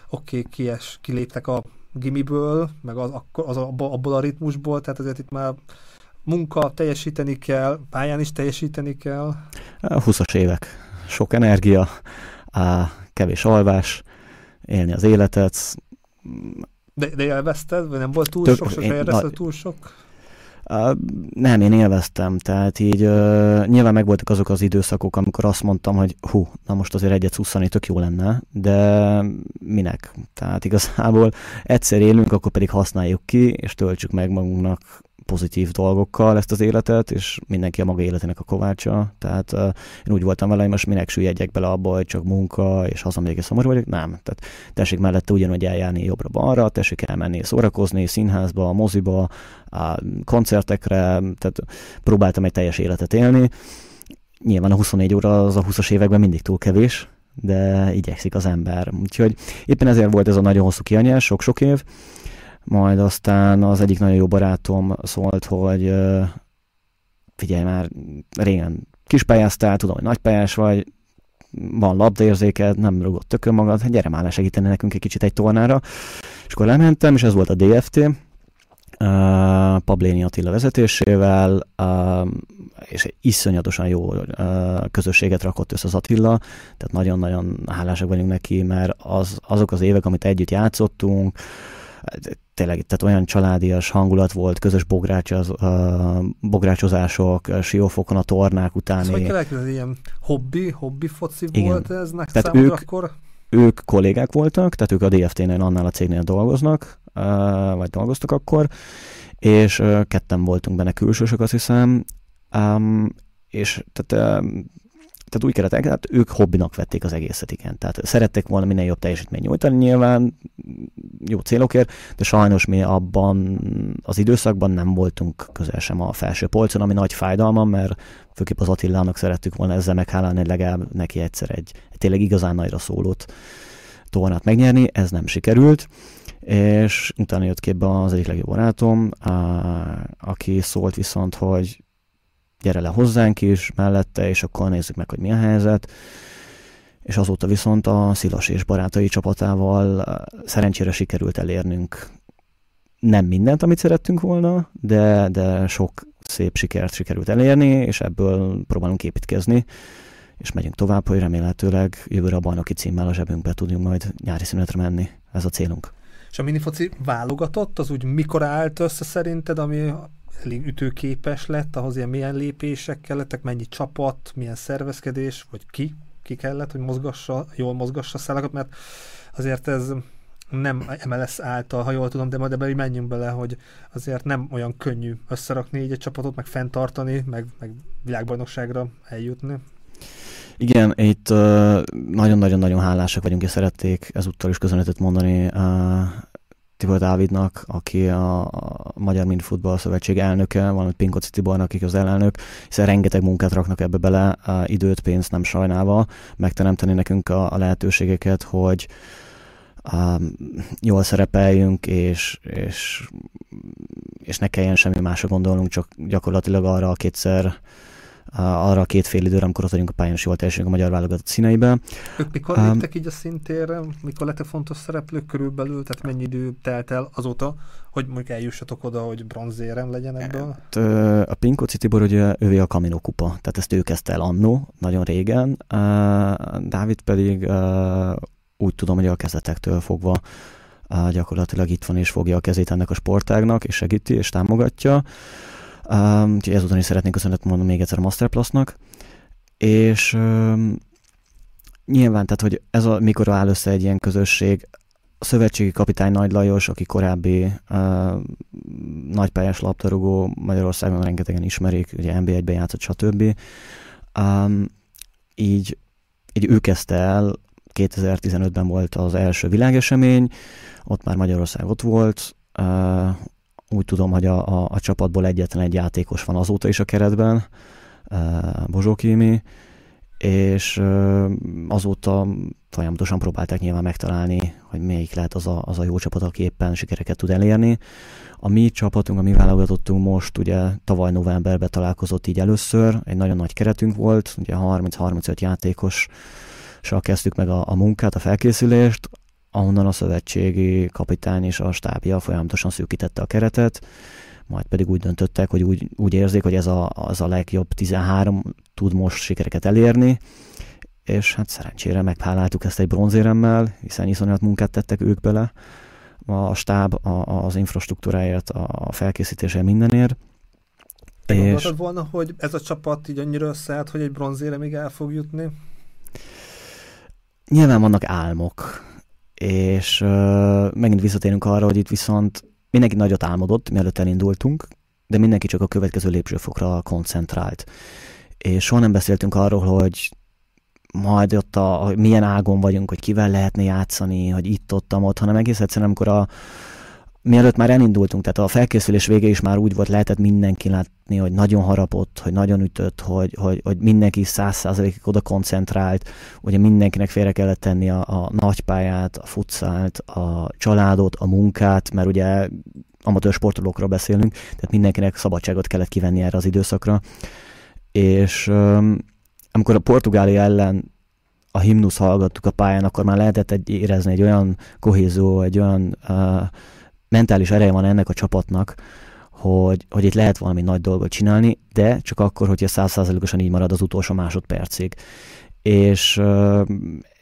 oké, okay, kies, kiléptek a gimiből, meg az, az, abból a ritmusból, tehát azért itt már munka teljesíteni kell, pályán is teljesíteni kell. A 20-as évek. Sok energia, á, kevés alvás, élni az életet. De, de élvezted? Vagy nem volt túl Tök, sok, sok én, na, túl sok? Nem, én élveztem, tehát így uh, nyilván megvoltak azok az időszakok, amikor azt mondtam, hogy hú, na most azért egyet szusszani tök jó lenne, de minek? Tehát igazából egyszer élünk, akkor pedig használjuk ki, és töltsük meg magunknak pozitív dolgokkal ezt az életet, és mindenki a maga életének a kovácsa. Tehát uh, én úgy voltam vele, hogy most minek süllyedjek bele abba, hogy csak munka, és hazamegyek és szomorú vagyok. Nem. Tehát tessék mellette ugyanúgy eljárni jobbra-balra, tessék elmenni szórakozni, színházba, moziba, a koncertekre, tehát próbáltam egy teljes életet élni. Nyilván a 24 óra az a 20-as években mindig túl kevés, de igyekszik az ember. Úgyhogy éppen ezért volt ez a nagyon hosszú kianyás, sok-sok év, majd aztán az egyik nagyon jó barátom szólt, hogy figyelj már, régen kispályáztál, tudom, hogy nagypályás vagy, van labdaérzéked, nem rugott tökön magad, hát gyere már segíteni nekünk egy kicsit egy tornára. És akkor lementem, és ez volt a DFT, uh, Pabléni Attila vezetésével, uh, és egy iszonyatosan jó uh, közösséget rakott össze az Attila, tehát nagyon-nagyon hálásak vagyunk neki, mert az, azok az évek, amit együtt játszottunk, tényleg tehát olyan családias hangulat volt, közös bográcsoz, uh, bográcsozások, siófokon a tornák utáni. Ez hogy kell ez ilyen hobbi, hobbi foci Igen. volt ez tehát ők, akkor? Ők kollégák voltak, tehát ők a DFT-nél annál a cégnél dolgoznak, uh, vagy dolgoztak akkor, és uh, ketten voltunk benne külsősök, azt hiszem, um, és tehát tehát úgy kellett, tehát ők hobbinak vették az egészet, igen. Tehát szerették volna minél jobb teljesítményt nyújtani nyilván, jó célokért, de sajnos mi abban az időszakban nem voltunk közel sem a felső polcon, ami nagy fájdalma, mert főképp az Attilának szerettük volna ezzel meghálálni, legalább neki egyszer egy, egy tényleg igazán nagyra szólót tornát megnyerni, ez nem sikerült, és utána jött képbe az egyik legjobb barátom, aki szólt viszont, hogy gyere le hozzánk is mellette, és akkor nézzük meg, hogy mi a helyzet. És azóta viszont a Szilas és barátai csapatával szerencsére sikerült elérnünk nem mindent, amit szerettünk volna, de, de sok szép sikert sikerült elérni, és ebből próbálunk építkezni, és megyünk tovább, hogy remélhetőleg jövőre a bajnoki címmel a zsebünkbe tudjunk majd nyári szünetre menni. Ez a célunk. És a minifoci válogatott, az úgy mikor állt össze szerinted, ami elég ütőképes lett, ahhoz ilyen milyen lépések kellettek, mennyi csapat, milyen szervezkedés, vagy ki, ki kellett, hogy mozgassa, jól mozgassa a szálakat, mert azért ez nem MLS által, ha jól tudom, de majd ebben menjünk bele, hogy azért nem olyan könnyű összerakni így egy csapatot, meg fenntartani, meg, meg világbajnokságra eljutni. Igen, itt nagyon-nagyon-nagyon uh, hálásak vagyunk, és szerették ezúttal is köszönetet mondani uh, Tibor Dávidnak, aki a, Magyar Minifutball Szövetség elnöke, valamint Pinkoci Tibornak, aki az elnök, hiszen rengeteg munkát raknak ebbe bele, időt, pénzt nem sajnálva, megteremteni nekünk a, a lehetőségeket, hogy um, jól szerepeljünk, és, és, és ne kelljen semmi másra gondolnunk, csak gyakorlatilag arra a kétszer arra a két fél időre, amikor ott vagyunk a pályán, és jól teljesítünk a magyar válogatott színeibe. Ők mikor um, léptek így a szintérre? Mikor lettek fontos szereplők körülbelül? Tehát mennyi idő telt el azóta, hogy mondjuk eljussatok oda, hogy bronzérem legyen ebből? Hát, a Pinkóci Tibor ugye ővé a Camino kupa, tehát ezt ő kezdte el annó, nagyon régen. Dávid pedig úgy tudom, hogy a kezdetektől fogva gyakorlatilag itt van és fogja a kezét ennek a sportágnak, és segíti, és támogatja. Um, úgyhogy ezután is szeretnék köszönet mondani még egyszer a Masterplusnak. És um, nyilván, tehát, hogy ez a, mikor áll össze egy ilyen közösség, a szövetségi kapitány Nagy Lajos, aki korábbi uh, nagypályás labdarúgó, Magyarországon rengetegen ismerik, ugye NB1-ben játszott, stb. Um, így, így ő kezdte el, 2015-ben volt az első világesemény, ott már Magyarország ott volt, úgy tudom, hogy a, a, a csapatból egyetlen egy játékos van azóta is a keretben, Bozsó Kimi, és azóta folyamatosan próbálták nyilván megtalálni, hogy melyik lehet az a, az a jó csapat, aki éppen sikereket tud elérni. A mi csapatunk, a mi válogatottunk most, ugye tavaly novemberben találkozott így először, egy nagyon nagy keretünk volt, ugye 30-35 játékos kezdtük meg a, a munkát, a felkészülést, ahonnan a szövetségi kapitány és a stábja folyamatosan szűkítette a keretet, majd pedig úgy döntöttek, hogy úgy, úgy érzik, hogy ez a, az a legjobb 13 tud most sikereket elérni, és hát szerencsére megháláltuk ezt egy bronzéremmel, hiszen iszonyat munkát tettek ők bele, a stáb, a, az infrastruktúráért, a felkészítésért mindenért. Te és... gondoltad volna, hogy ez a csapat így annyira összeállt, hogy egy bronzére még el fog jutni? Nyilván vannak álmok, és uh, megint visszatérünk arra, hogy itt viszont mindenki nagyot álmodott, mielőtt elindultunk, de mindenki csak a következő lépcsőfokra koncentrált. És soha nem beszéltünk arról, hogy majd ott a, a milyen ágon vagyunk, hogy kivel lehetne játszani, hogy itt, ott, ott, hanem egész egyszerűen, amikor a, mielőtt már elindultunk, tehát a felkészülés vége is már úgy volt, lehetett mindenki látni, hogy nagyon harapott, hogy nagyon ütött, hogy, hogy, hogy mindenki száz százalékig oda koncentrált, ugye mindenkinek félre kellett tenni a, a nagypályát, a futszált, a családot, a munkát, mert ugye amatőr sportolókról beszélünk, tehát mindenkinek szabadságot kellett kivenni erre az időszakra. És um, amikor a Portugália ellen a himnusz hallgattuk a pályán, akkor már lehetett egy, érezni egy olyan kohézió, egy olyan uh, mentális ereje van ennek a csapatnak, hogy, hogy itt lehet valami nagy dolgot csinálni, de csak akkor, hogyha százszázalékosan így marad az utolsó másodpercig. És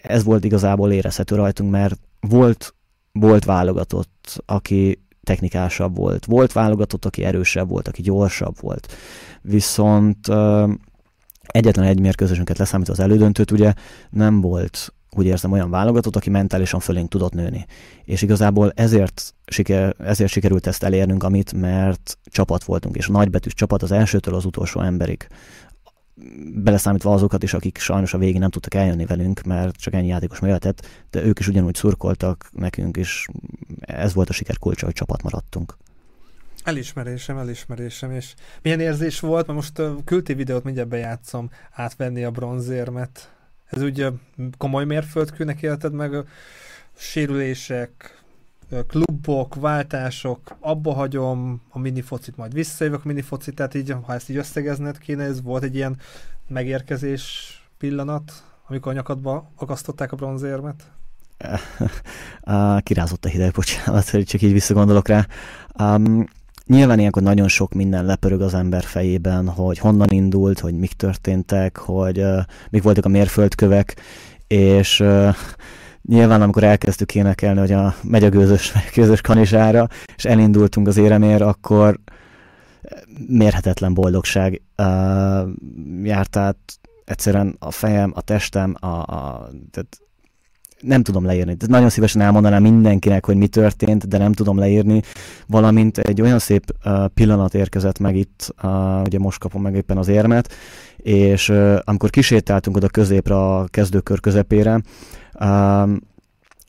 ez volt igazából érezhető rajtunk, mert volt, volt válogatott, aki technikásabb volt, volt válogatott, aki erősebb volt, aki gyorsabb volt. Viszont egyetlen egy mérkőzésünket leszámít az elődöntőt, ugye nem volt úgy érzem, olyan válogatott, aki mentálisan fölénk tudott nőni. És igazából ezért, siker, ezért sikerült ezt elérnünk, amit, mert csapat voltunk, és a nagybetűs csapat az elsőtől az utolsó emberig. Beleszámítva azokat is, akik sajnos a végén nem tudtak eljönni velünk, mert csak ennyi játékos jöhetett, de ők is ugyanúgy szurkoltak nekünk, és ez volt a siker kulcsa, hogy csapat maradtunk. Elismerésem, elismerésem, és milyen érzés volt, mert most küldtél videót, mindjárt bejátszom, átvenni a bronzérmet ez ugye komoly mérföldkőnek élted meg, sérülések, klubok, váltások, abba hagyom a minifocit, majd visszajövök minifocit, tehát így, ha ezt így összegezned kéne, ez volt egy ilyen megérkezés pillanat, amikor a nyakadba akasztották a bronzérmet? kirázott a hideg, bocsánat, hogy csak így visszagondolok rá. Um, nyilván ilyenkor nagyon sok minden lepörög az ember fejében, hogy honnan indult, hogy mik történtek, hogy uh, mik voltak a mérföldkövek, és uh, nyilván amikor elkezdtük énekelni, hogy a megy a gőzös, gőzös kanisára, és elindultunk az éremér, akkor mérhetetlen boldogság uh, járt át egyszerűen a fejem, a testem, a, a, tehát nem tudom leírni. Tehát nagyon szívesen elmondanám mindenkinek, hogy mi történt, de nem tudom leírni. Valamint egy olyan szép uh, pillanat érkezett meg itt, uh, ugye most kapom meg éppen az érmet, és uh, amikor kisétáltunk oda középre a kezdőkör közepére, uh,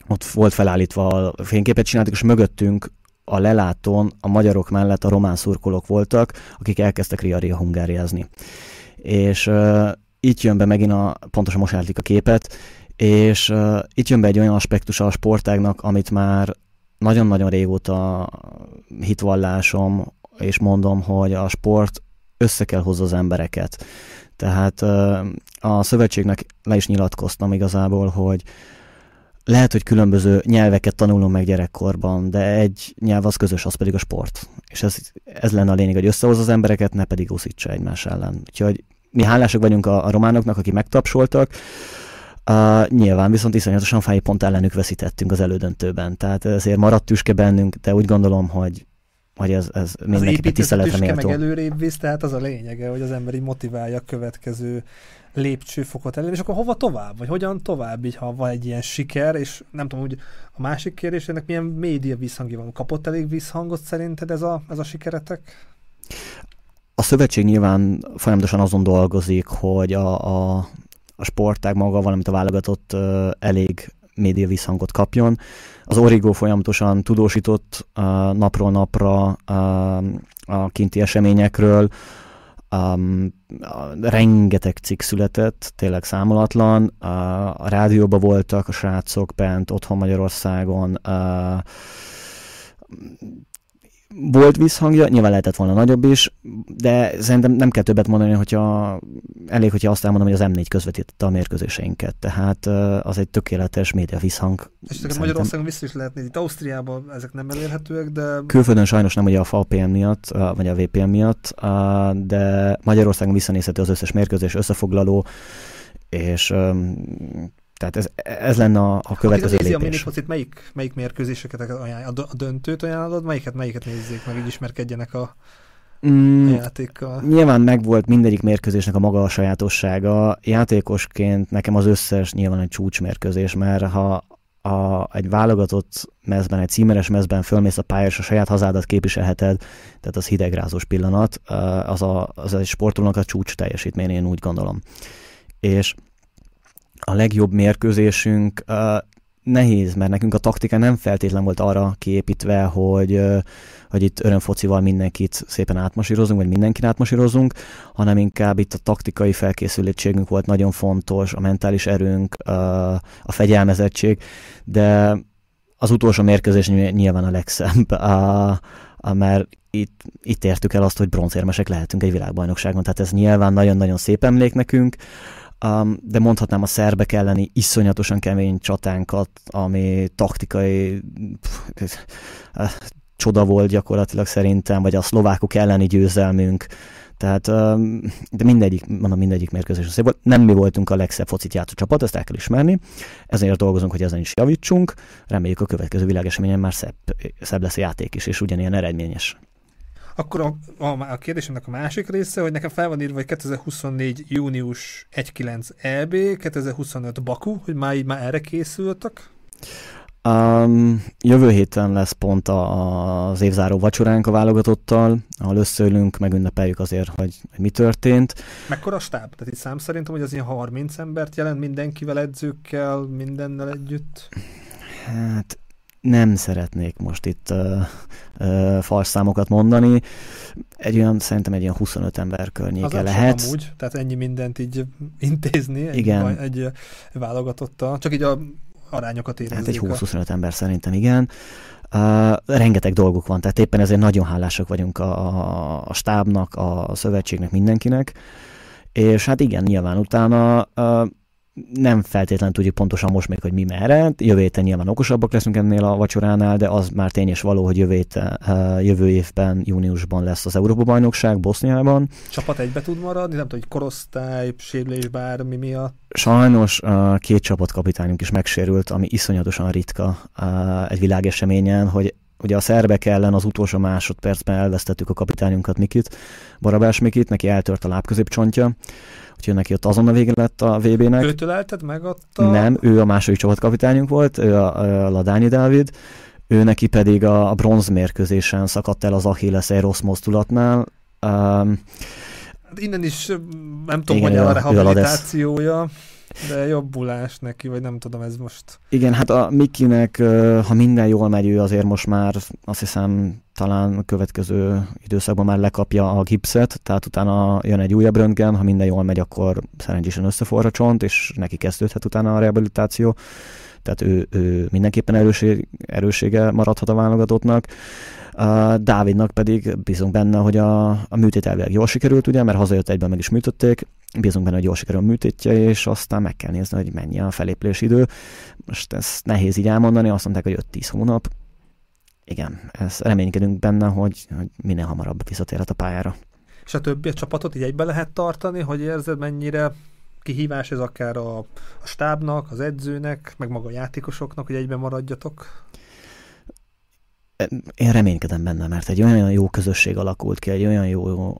ott volt felállítva a fényképet csináltuk, és mögöttünk a lelátón a magyarok mellett a román szurkolók voltak, akik elkezdtek riaria hungáriázni. És uh, itt jön be megint a, pontosan most a képet, és uh, itt jön be egy olyan aspektus a sportágnak, amit már nagyon-nagyon régóta hitvallásom, és mondom, hogy a sport össze kell hozza az embereket. Tehát uh, a szövetségnek le is nyilatkoztam igazából, hogy lehet, hogy különböző nyelveket tanulunk meg gyerekkorban, de egy nyelv az közös, az pedig a sport. És ez, ez lenne a lényeg, hogy összehoz az embereket, ne pedig úszítsa egymás ellen. Úgyhogy mi hálásak vagyunk a, a románoknak, akik megtapsoltak, Uh, nyilván viszont iszonyatosan fáj pont ellenük veszítettünk az elődöntőben, tehát ezért maradt tüske bennünk, de úgy gondolom, hogy hogy ez, ez mindenképpen tiszteletre méltó. meg előrébb visz, tehát az a lényege, hogy az ember így motiválja a következő lépcsőfokot elérni, és akkor hova tovább, vagy hogyan tovább, így, ha van egy ilyen siker, és nem tudom, hogy a másik kérdés, ennek milyen média visszhangja van. Kapott elég visszhangot szerinted ez a, ez a sikeretek? A szövetség nyilván folyamatosan azon dolgozik, hogy a, a, a sportág maga, valamint a válogatott elég média visszhangot kapjon. Az Origo folyamatosan tudósított uh, napról napra a kinti eseményekről, um, rengeteg cikk született, tényleg számolatlan, uh, a rádióban voltak a srácok bent, otthon Magyarországon, uh, volt visszhangja, nyilván lehetett volna nagyobb is, de szerintem nem kell többet mondani, hogyha elég, hogyha azt elmondom, hogy az M4 közvetítette a mérkőzéseinket, tehát az egy tökéletes média visszhang. És szerintem Magyarországon vissza is lehetni, itt Ausztriában ezek nem elérhetőek, de... Külföldön sajnos nem ugye a VPN miatt, vagy a VPN miatt, de Magyarországon visszanézhető az összes mérkőzés összefoglaló, és tehát ez, ez lenne a, a következő Aki lépés. a minipocit, melyik, melyik mérkőzéseket ajánl, a döntőt ajánlod, melyiket, melyiket nézzék meg, így ismerkedjenek a, mm, a játékkal? Nyilván megvolt mindegyik mérkőzésnek a maga a sajátossága. Játékosként nekem az összes nyilván egy csúcsmérkőzés, mert ha a, egy válogatott mezben, egy címeres mezben fölmész a pályára, és a saját hazádat képviselheted, tehát az hidegrázós pillanat, az, a, az egy sportolónak a csúcs teljesítmény, én úgy gondolom. És a legjobb mérkőzésünk nehéz, mert nekünk a taktika nem feltétlen volt arra kiépítve, hogy, hogy itt örömfocival mindenkit szépen átmasírozunk, vagy mindenkin átmasírozunk, hanem inkább itt a taktikai felkészültségünk volt nagyon fontos, a mentális erőnk, a fegyelmezettség, de az utolsó mérkőzés nyilván a legszebb, mert itt, itt értük el azt, hogy bronzérmesek lehetünk egy világbajnokságon, tehát ez nyilván nagyon-nagyon szép emlék nekünk, um, de mondhatnám a szerbek elleni iszonyatosan kemény csatánkat, ami taktikai pff, uh, csoda volt gyakorlatilag szerintem, vagy a szlovákok elleni győzelmünk, tehát, de mindegyik, mondom, mindegyik mérkőzés szép volt. Nem mi voltunk a legszebb focit játszó csapat, ezt el kell ismerni. Ezért dolgozunk, hogy ezen is javítsunk. Reméljük a következő világeseményen már szebb, szebb lesz a játék is, és ugyanilyen eredményes. Akkor a, a, a kérdésemnek a másik része, hogy nekem fel van írva, hogy 2024. június 1.9 EB, 2025 Baku, hogy már így már erre készültek? Um, jövő héten lesz pont a, az évzáró vacsoránk a válogatottal, ahol összeülünk, megünnepeljük azért, hogy, hogy mi történt. Mekkora stáb? Tehát itt szám szerintem, hogy az ilyen 30 embert jelent mindenkivel, edzőkkel, mindennel együtt? Hát nem szeretnék most itt uh, fals számokat mondani. Egy olyan, szerintem egy olyan 25 ember környéke Az lehet. amúgy, tehát ennyi mindent így intézni egy, igen. egy válogatottal. Csak így a arányokat érezzük. Hát egy 20-25 ember szerintem, igen. Uh, rengeteg dolguk van, tehát éppen ezért nagyon hálásak vagyunk a, a, a stábnak, a szövetségnek, mindenkinek. És hát igen, nyilván utána uh, nem feltétlenül tudjuk pontosan most még, hogy mi merre. Jövő héten nyilván okosabbak leszünk ennél a vacsoránál, de az már tény és való, hogy jövő, héten, jövő évben, júniusban lesz az Európa-bajnokság Boszniában. Csapat egybe tud maradni? Nem tudom, hogy korosztály, sérülés, bármi miatt? Sajnos két csapatkapitányunk is megsérült, ami iszonyatosan ritka egy világeseményen, hogy ugye a szerbek ellen az utolsó másodpercben elvesztettük a kapitányunkat Mikit, Barabás Mikit, neki eltört a lábközépcsontja, úgyhogy neki ott azon a vége lett a VB-nek. Őtől eltett meg ott a... Nem, ő a második csapatkapitányunk volt, ő a, a Ladányi Dávid, ő neki pedig a, a bronzmérkőzésen szakadt el az Achilles egy rossz mozdulatnál. Um, Innen is nem tudom, hogy a rehabilitációja. De jobbulás neki, vagy nem tudom, ez most... Igen, hát a Mikinek, ha minden jól megy, ő azért most már azt hiszem talán a következő időszakban már lekapja a gipszet, tehát utána jön egy újabb röntgen, ha minden jól megy, akkor szerencsésen összeforra csont, és neki kezdődhet utána a rehabilitáció. Tehát ő, ő mindenképpen erőség, erősége maradhat a válogatottnak. Uh, Dávidnak pedig bízunk benne, hogy a, a műtét elvileg jól sikerült, ugye, mert hazajött egyben meg is műtötték, bízunk benne, hogy jól sikerül műtétje, és aztán meg kell nézni, hogy mennyi a felépülés idő. Most ezt nehéz így elmondani, azt mondták, hogy 5-10 hónap. Igen, ezt reménykedünk benne, hogy, hogy minél hamarabb visszatérhet a pályára. És a többi a csapatot így egybe lehet tartani, hogy érzed, mennyire kihívás ez akár a, a stábnak, az edzőnek, meg maga a játékosoknak, hogy egyben maradjatok? Én reménykedem benne, mert egy olyan jó közösség alakult ki, egy olyan jó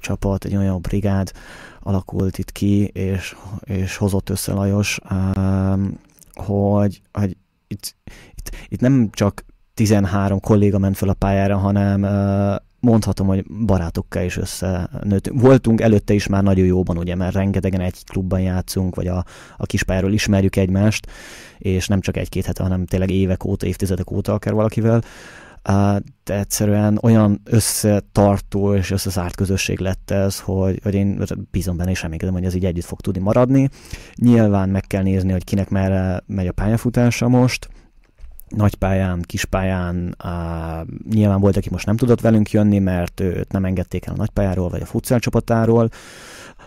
csapat, egy olyan brigád alakult itt ki, és, és hozott össze Lajos, hogy, hogy itt, itt, itt nem csak 13 kolléga ment fel a pályára, hanem mondhatom, hogy barátokkal is összenőttünk. Voltunk előtte is már nagyon jóban, ugye, mert rengetegen egy klubban játszunk, vagy a, a kispályáról ismerjük egymást, és nem csak egy-két hete, hanem tényleg évek óta, évtizedek óta akár valakivel. De egyszerűen olyan összetartó és összezárt közösség lett ez, hogy, hogy én bízom benne, és reménykedem, hogy ez így együtt fog tudni maradni. Nyilván meg kell nézni, hogy kinek merre megy a pályafutása most, nagypályán, kispályán, uh, nyilván volt, aki most nem tudott velünk jönni, mert őt nem engedték el a nagypályáról, vagy a futsal csapatáról,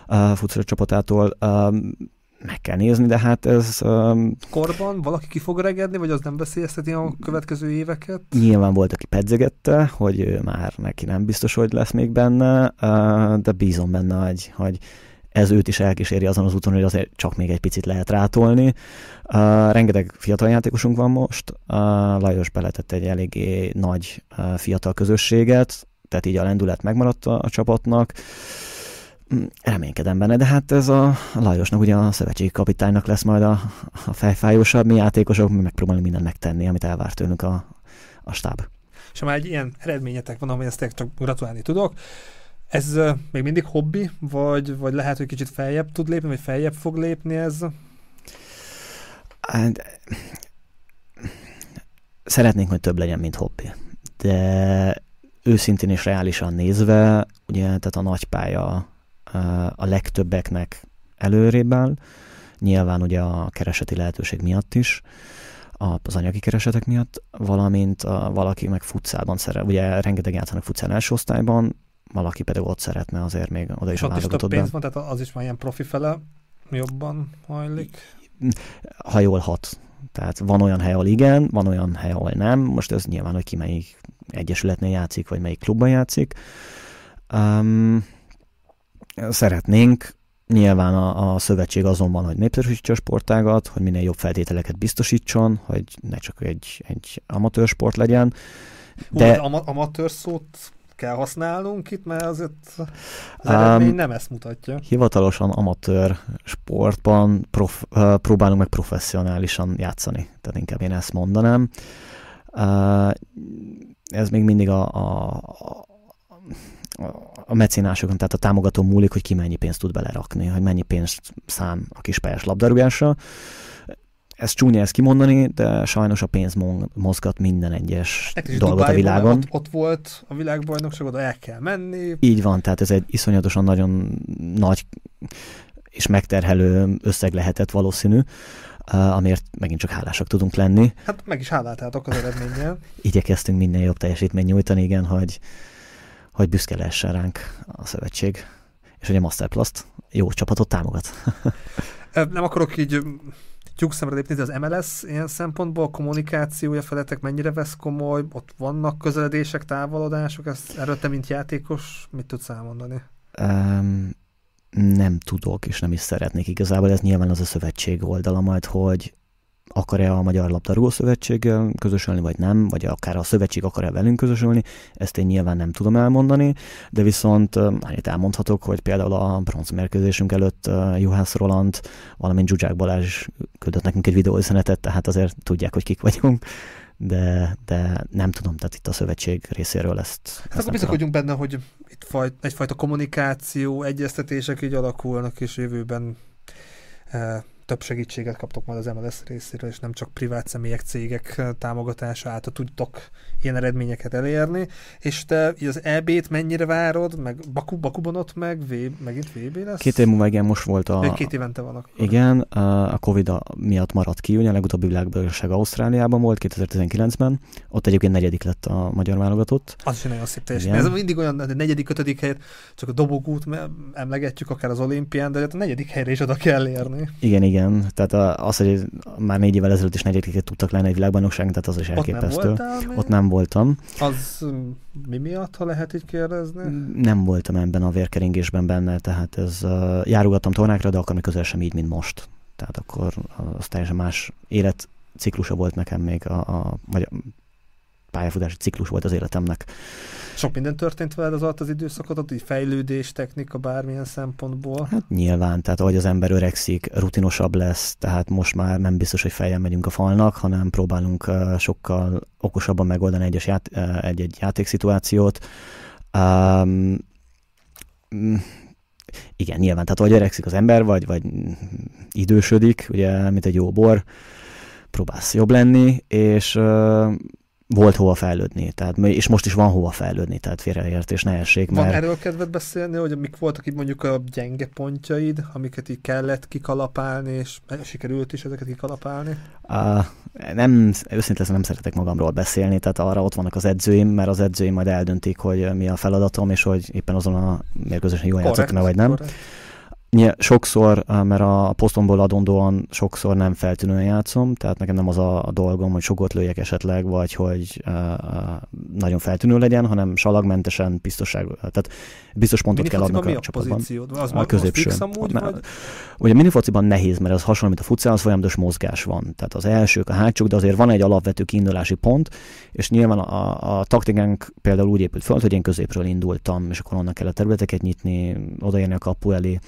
uh, futsal csapatától. Uh, meg kell nézni, de hát ez... Um, Korban valaki ki fog regedni, vagy az nem veszélyezteti a következő éveket? Nyilván volt, aki pedzegette, hogy ő már neki nem biztos, hogy lesz még benne, uh, de bízom benne, hogy, hogy ez őt is elkíséri azon az úton, hogy azért csak még egy picit lehet rátolni. Uh, rengeteg fiatal játékosunk van most, uh, Lajos beletett egy eléggé nagy uh, fiatal közösséget, tehát így a lendület megmaradt a, a csapatnak. Mm, reménykedem benne, de hát ez a Lajosnak, ugye a szövetségi kapitánynak lesz majd a, a fejfájósabb, mi játékosok, mi megpróbálunk mindent megtenni, amit elvár tőlünk a, a stáb. És ha már egy ilyen eredményetek van, amely ezt csak gratulálni tudok, ez még mindig hobbi, vagy, vagy lehet, hogy kicsit feljebb tud lépni, vagy feljebb fog lépni ez? Hát, szeretnénk, hogy több legyen, mint hobbi. De őszintén és reálisan nézve, ugye, tehát a nagypálya a legtöbbeknek előrébb áll, nyilván ugye a kereseti lehetőség miatt is, az anyagi keresetek miatt, valamint a, valaki meg futszában szeret, ugye rengeteg játszanak futszál első osztályban, valaki pedig ott szeretne azért még oda is a válogatott pénz van, tehát az is már ilyen profi fele jobban hajlik? Ha jól hat. Tehát van olyan hely, ahol igen, van olyan hely, ahol nem. Most ez nyilván, hogy ki melyik egyesületnél játszik, vagy melyik klubban játszik. Um, szeretnénk, nyilván a, a szövetség azonban, hogy népszerűsítse a sportágat, hogy minél jobb feltételeket biztosítson, hogy ne csak egy, egy amatőr sport legyen. De... Hú, am- amatőr szót kell használnunk itt, mert azért az eredmény um, nem ezt mutatja. Hivatalosan amatőr sportban prof, uh, próbálunk meg professzionálisan játszani, tehát inkább én ezt mondanám. Uh, ez még mindig a, a, a mecinásokon, tehát a támogató múlik, hogy ki mennyi pénzt tud belerakni, hogy mennyi pénzt szám a kispályás labdarúgásra ez csúnya ezt kimondani, de sajnos a pénz mozgat minden egyes hát dolgot Dubájban, a világon. Ott, ott volt a világbajnokság, oda el kell menni. Így van, tehát ez egy iszonyatosan nagyon nagy és megterhelő összeg lehetett valószínű, amiért megint csak hálásak tudunk lenni. Hát meg is háláltátok az eredménnyel. Igyekeztünk minden jobb teljesítmény nyújtani, igen, hogy, hogy büszke lehessen ránk a szövetség, és hogy a Masterplast jó csapatot támogat. Nem akarok így tyúk szemre lépni, de az MLS ilyen szempontból a kommunikációja feletek mennyire vesz komoly, ott vannak közeledések, távolodások, ezt erről te, mint játékos, mit tudsz elmondani? Um, nem tudok, és nem is szeretnék igazából. Ez nyilván az a szövetség oldala majd, hogy akar-e a Magyar Labdarúgó Szövetséggel közösülni, vagy nem, vagy akár a szövetség akar-e velünk közösülni, ezt én nyilván nem tudom elmondani, de viszont annyit elmondhatok, hogy például a bronzmérkőzésünk előtt Juhász Roland, valamint Zsuzsák Balázs küldött nekünk egy videóüzenetet, tehát azért tudják, hogy kik vagyunk de, de nem tudom, tehát itt a szövetség részéről ezt... Hát akkor bizakodjunk benne, hogy itt faj, egyfajta kommunikáció, egyeztetések így alakulnak, és jövőben több segítséget kaptok majd az MLS részéről, és nem csak privát személyek, cégek támogatása által tudtok ilyen eredményeket elérni. És te az EB-t mennyire várod, meg Baku, Bakuban ott meg, v, megint VB lesz? Két év múlva igen, most volt a... Két évente van akkor. Igen, a Covid miatt maradt ki, ugye a legutóbbi világbajnokság Ausztráliában volt 2019-ben, ott egyébként negyedik lett a magyar válogatott. Az is nagyon szép teljesítmény. Ez mindig olyan, hogy negyedik, ötödik helyet, csak a dobogút emlegetjük akár az olimpián, de hát a negyedik helyre is oda kell érni. Igen, igen igen. Tehát az, hogy már négy évvel ezelőtt is negyediket tudtak lenni egy világbajnokság, tehát az is elképesztő. Ott nem, Ott nem voltam. Az mi miatt, ha lehet így kérdezni? Nem voltam ebben a vérkeringésben benne, tehát ez uh, járogattam tornákra, de akkor még közel sem így, mint most. Tehát akkor az teljesen más életciklusa volt nekem még, a, a, vagy pályafutási ciklus volt az életemnek. Sok minden történt veled az alatt az időszakot, ott így fejlődés, technika, bármilyen szempontból? Hát nyilván, tehát ahogy az ember öregszik, rutinosabb lesz, tehát most már nem biztos, hogy fejjel megyünk a falnak, hanem próbálunk sokkal okosabban megoldani egyes ját, egy-egy játékszituációt. Um, igen, nyilván, tehát ahogy öregszik az ember, vagy, vagy idősödik, ugye, mint egy jó bor, próbálsz jobb lenni, és volt hova fejlődni, tehát, és most is van hova fejlődni, tehát félreértés ne essék. Van mert... erről kedved beszélni, hogy mik voltak itt mondjuk a gyenge pontjaid, amiket így kellett kikalapálni, és sikerült is ezeket kikalapálni? Uh, nem, őszintén nem szeretek magamról beszélni, tehát arra ott vannak az edzőim, mert az edzőim majd eldöntik, hogy mi a feladatom, és hogy éppen azon a mérkőzésen jól játszottam vagy nem. Correct sokszor, mert a posztomból adondóan sokszor nem feltűnően játszom, tehát nekem nem az a dolgom, hogy sokat lőjek esetleg, vagy hogy uh, nagyon feltűnő legyen, hanem salagmentesen biztosság, tehát biztos pontot kell adnak a, a csapatban. Az a középső. Amúgy, vagy? Ugye a minifociban nehéz, mert az hasonló, mint a futszál, az folyamatos mozgás van. Tehát az elsők, a hátsók, de azért van egy alapvető kiindulási pont, és nyilván a, a taktikánk például úgy épült fel, hogy én középről indultam, és akkor onnan kell a területeket nyitni, odaérni a kapu elé,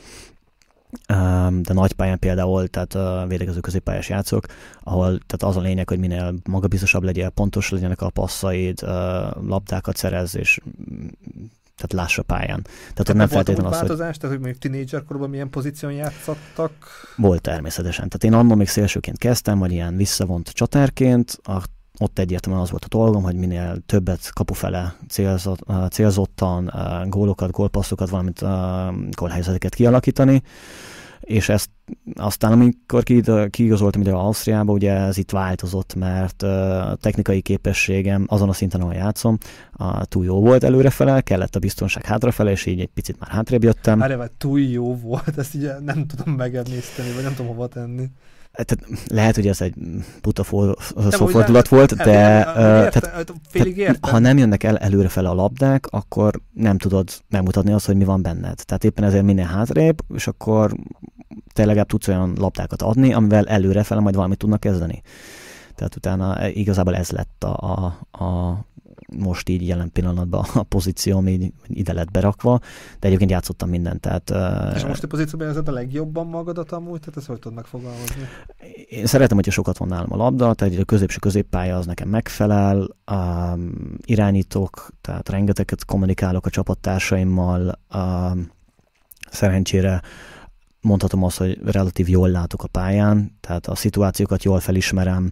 de nagy pályán például, tehát védekező középpályás játszok, ahol tehát az a lényeg, hogy minél magabiztosabb legyél, pontos legyenek a passaid, labdákat szerez, és tehát lássa pályán. Tehát, tehát nem feltétlenül az, változás, hogy... tehát hogy mondjuk tínédzserkorban milyen pozíción játszottak? Volt természetesen. Tehát én annól még szélsőként kezdtem, vagy ilyen visszavont csatárként, a ott egyértelműen az volt a dolgom, hogy minél többet kapufele célzott, célzottan gólokat, gólpasszokat, valamint gólhelyzeteket kialakítani, és ezt aztán, amikor kiigazoltam ide Ausztriába, ugye ez itt változott, mert technikai képességem azon a szinten, ahol játszom, túl jó volt előrefele, kellett a biztonság hátrafele, és így egy picit már hátrébb jöttem. Várj, túl jó volt, ezt így nem tudom megemészteni, vagy nem tudom hova tenni tehát lehet, hogy ez egy buta szófordulat volt, de, de tehát, tehát, ha nem jönnek el előre fel a labdák, akkor nem tudod megmutatni azt, hogy mi van benned. Tehát éppen ezért minél hátrébb, és akkor te legalább tudsz olyan labdákat adni, amivel előre fel majd valamit tudnak kezdeni. Tehát utána igazából ez lett a, a, a most így jelen pillanatban a pozícióm így ide lett berakva, de egyébként játszottam mindent. Tehát, És a a pozícióban érzed a legjobban magadat amúgy? Tehát ezt hogy tudod megfogalmazni? Én szeretem, hogyha sokat van nálam a labda, tehát a középső középpálya az nekem megfelel, um, irányítok, tehát rengeteget kommunikálok a csapattársaimmal, um, szerencsére mondhatom azt, hogy relatív jól látok a pályán, tehát a szituációkat jól felismerem,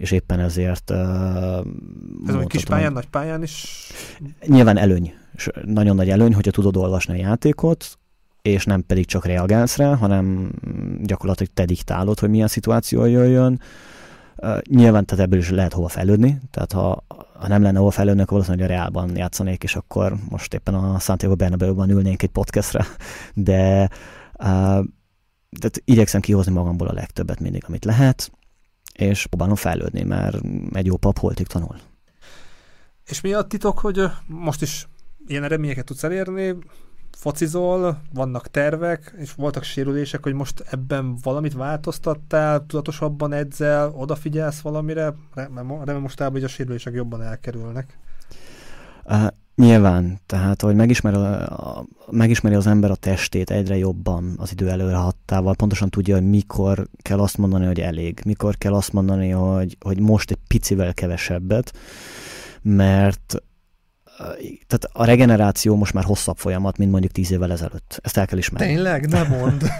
és éppen ezért... Uh, Ez a kis pályán, nagy pályán is? Nyilván előny. Nagyon nagy előny, hogyha tudod olvasni a játékot, és nem pedig csak reagálsz rá, hanem gyakorlatilag te diktálod, hogy milyen szituáció jöjjön. Uh, nyilván tehát ebből is lehet hova fejlődni, tehát ha, ha nem lenne hova fejlődni, akkor valószínűleg a Reálban játszanék, és akkor most éppen a Santiago Bernabeu-ban ülnénk egy podcastra, de uh, tehát igyekszem kihozni magamból a legtöbbet mindig, amit lehet, és próbálom fejlődni, mert egy jó pap holtig tanul. És mi a titok, hogy most is ilyen eredményeket tudsz elérni, focizol, vannak tervek, és voltak sérülések, hogy most ebben valamit változtattál, tudatosabban edzel, odafigyelsz valamire, remélem mostában, hogy a sérülések jobban elkerülnek. Uh, nyilván, tehát hogy megismeri, a, megismeri az ember a testét egyre jobban az idő előre hattával, pontosan tudja, hogy mikor kell azt mondani, hogy elég, mikor kell azt mondani, hogy, hogy most egy picivel kevesebbet, mert tehát a regeneráció most már hosszabb folyamat, mint mondjuk tíz évvel ezelőtt. Ezt el kell ismerni. Tényleg? Nem mond.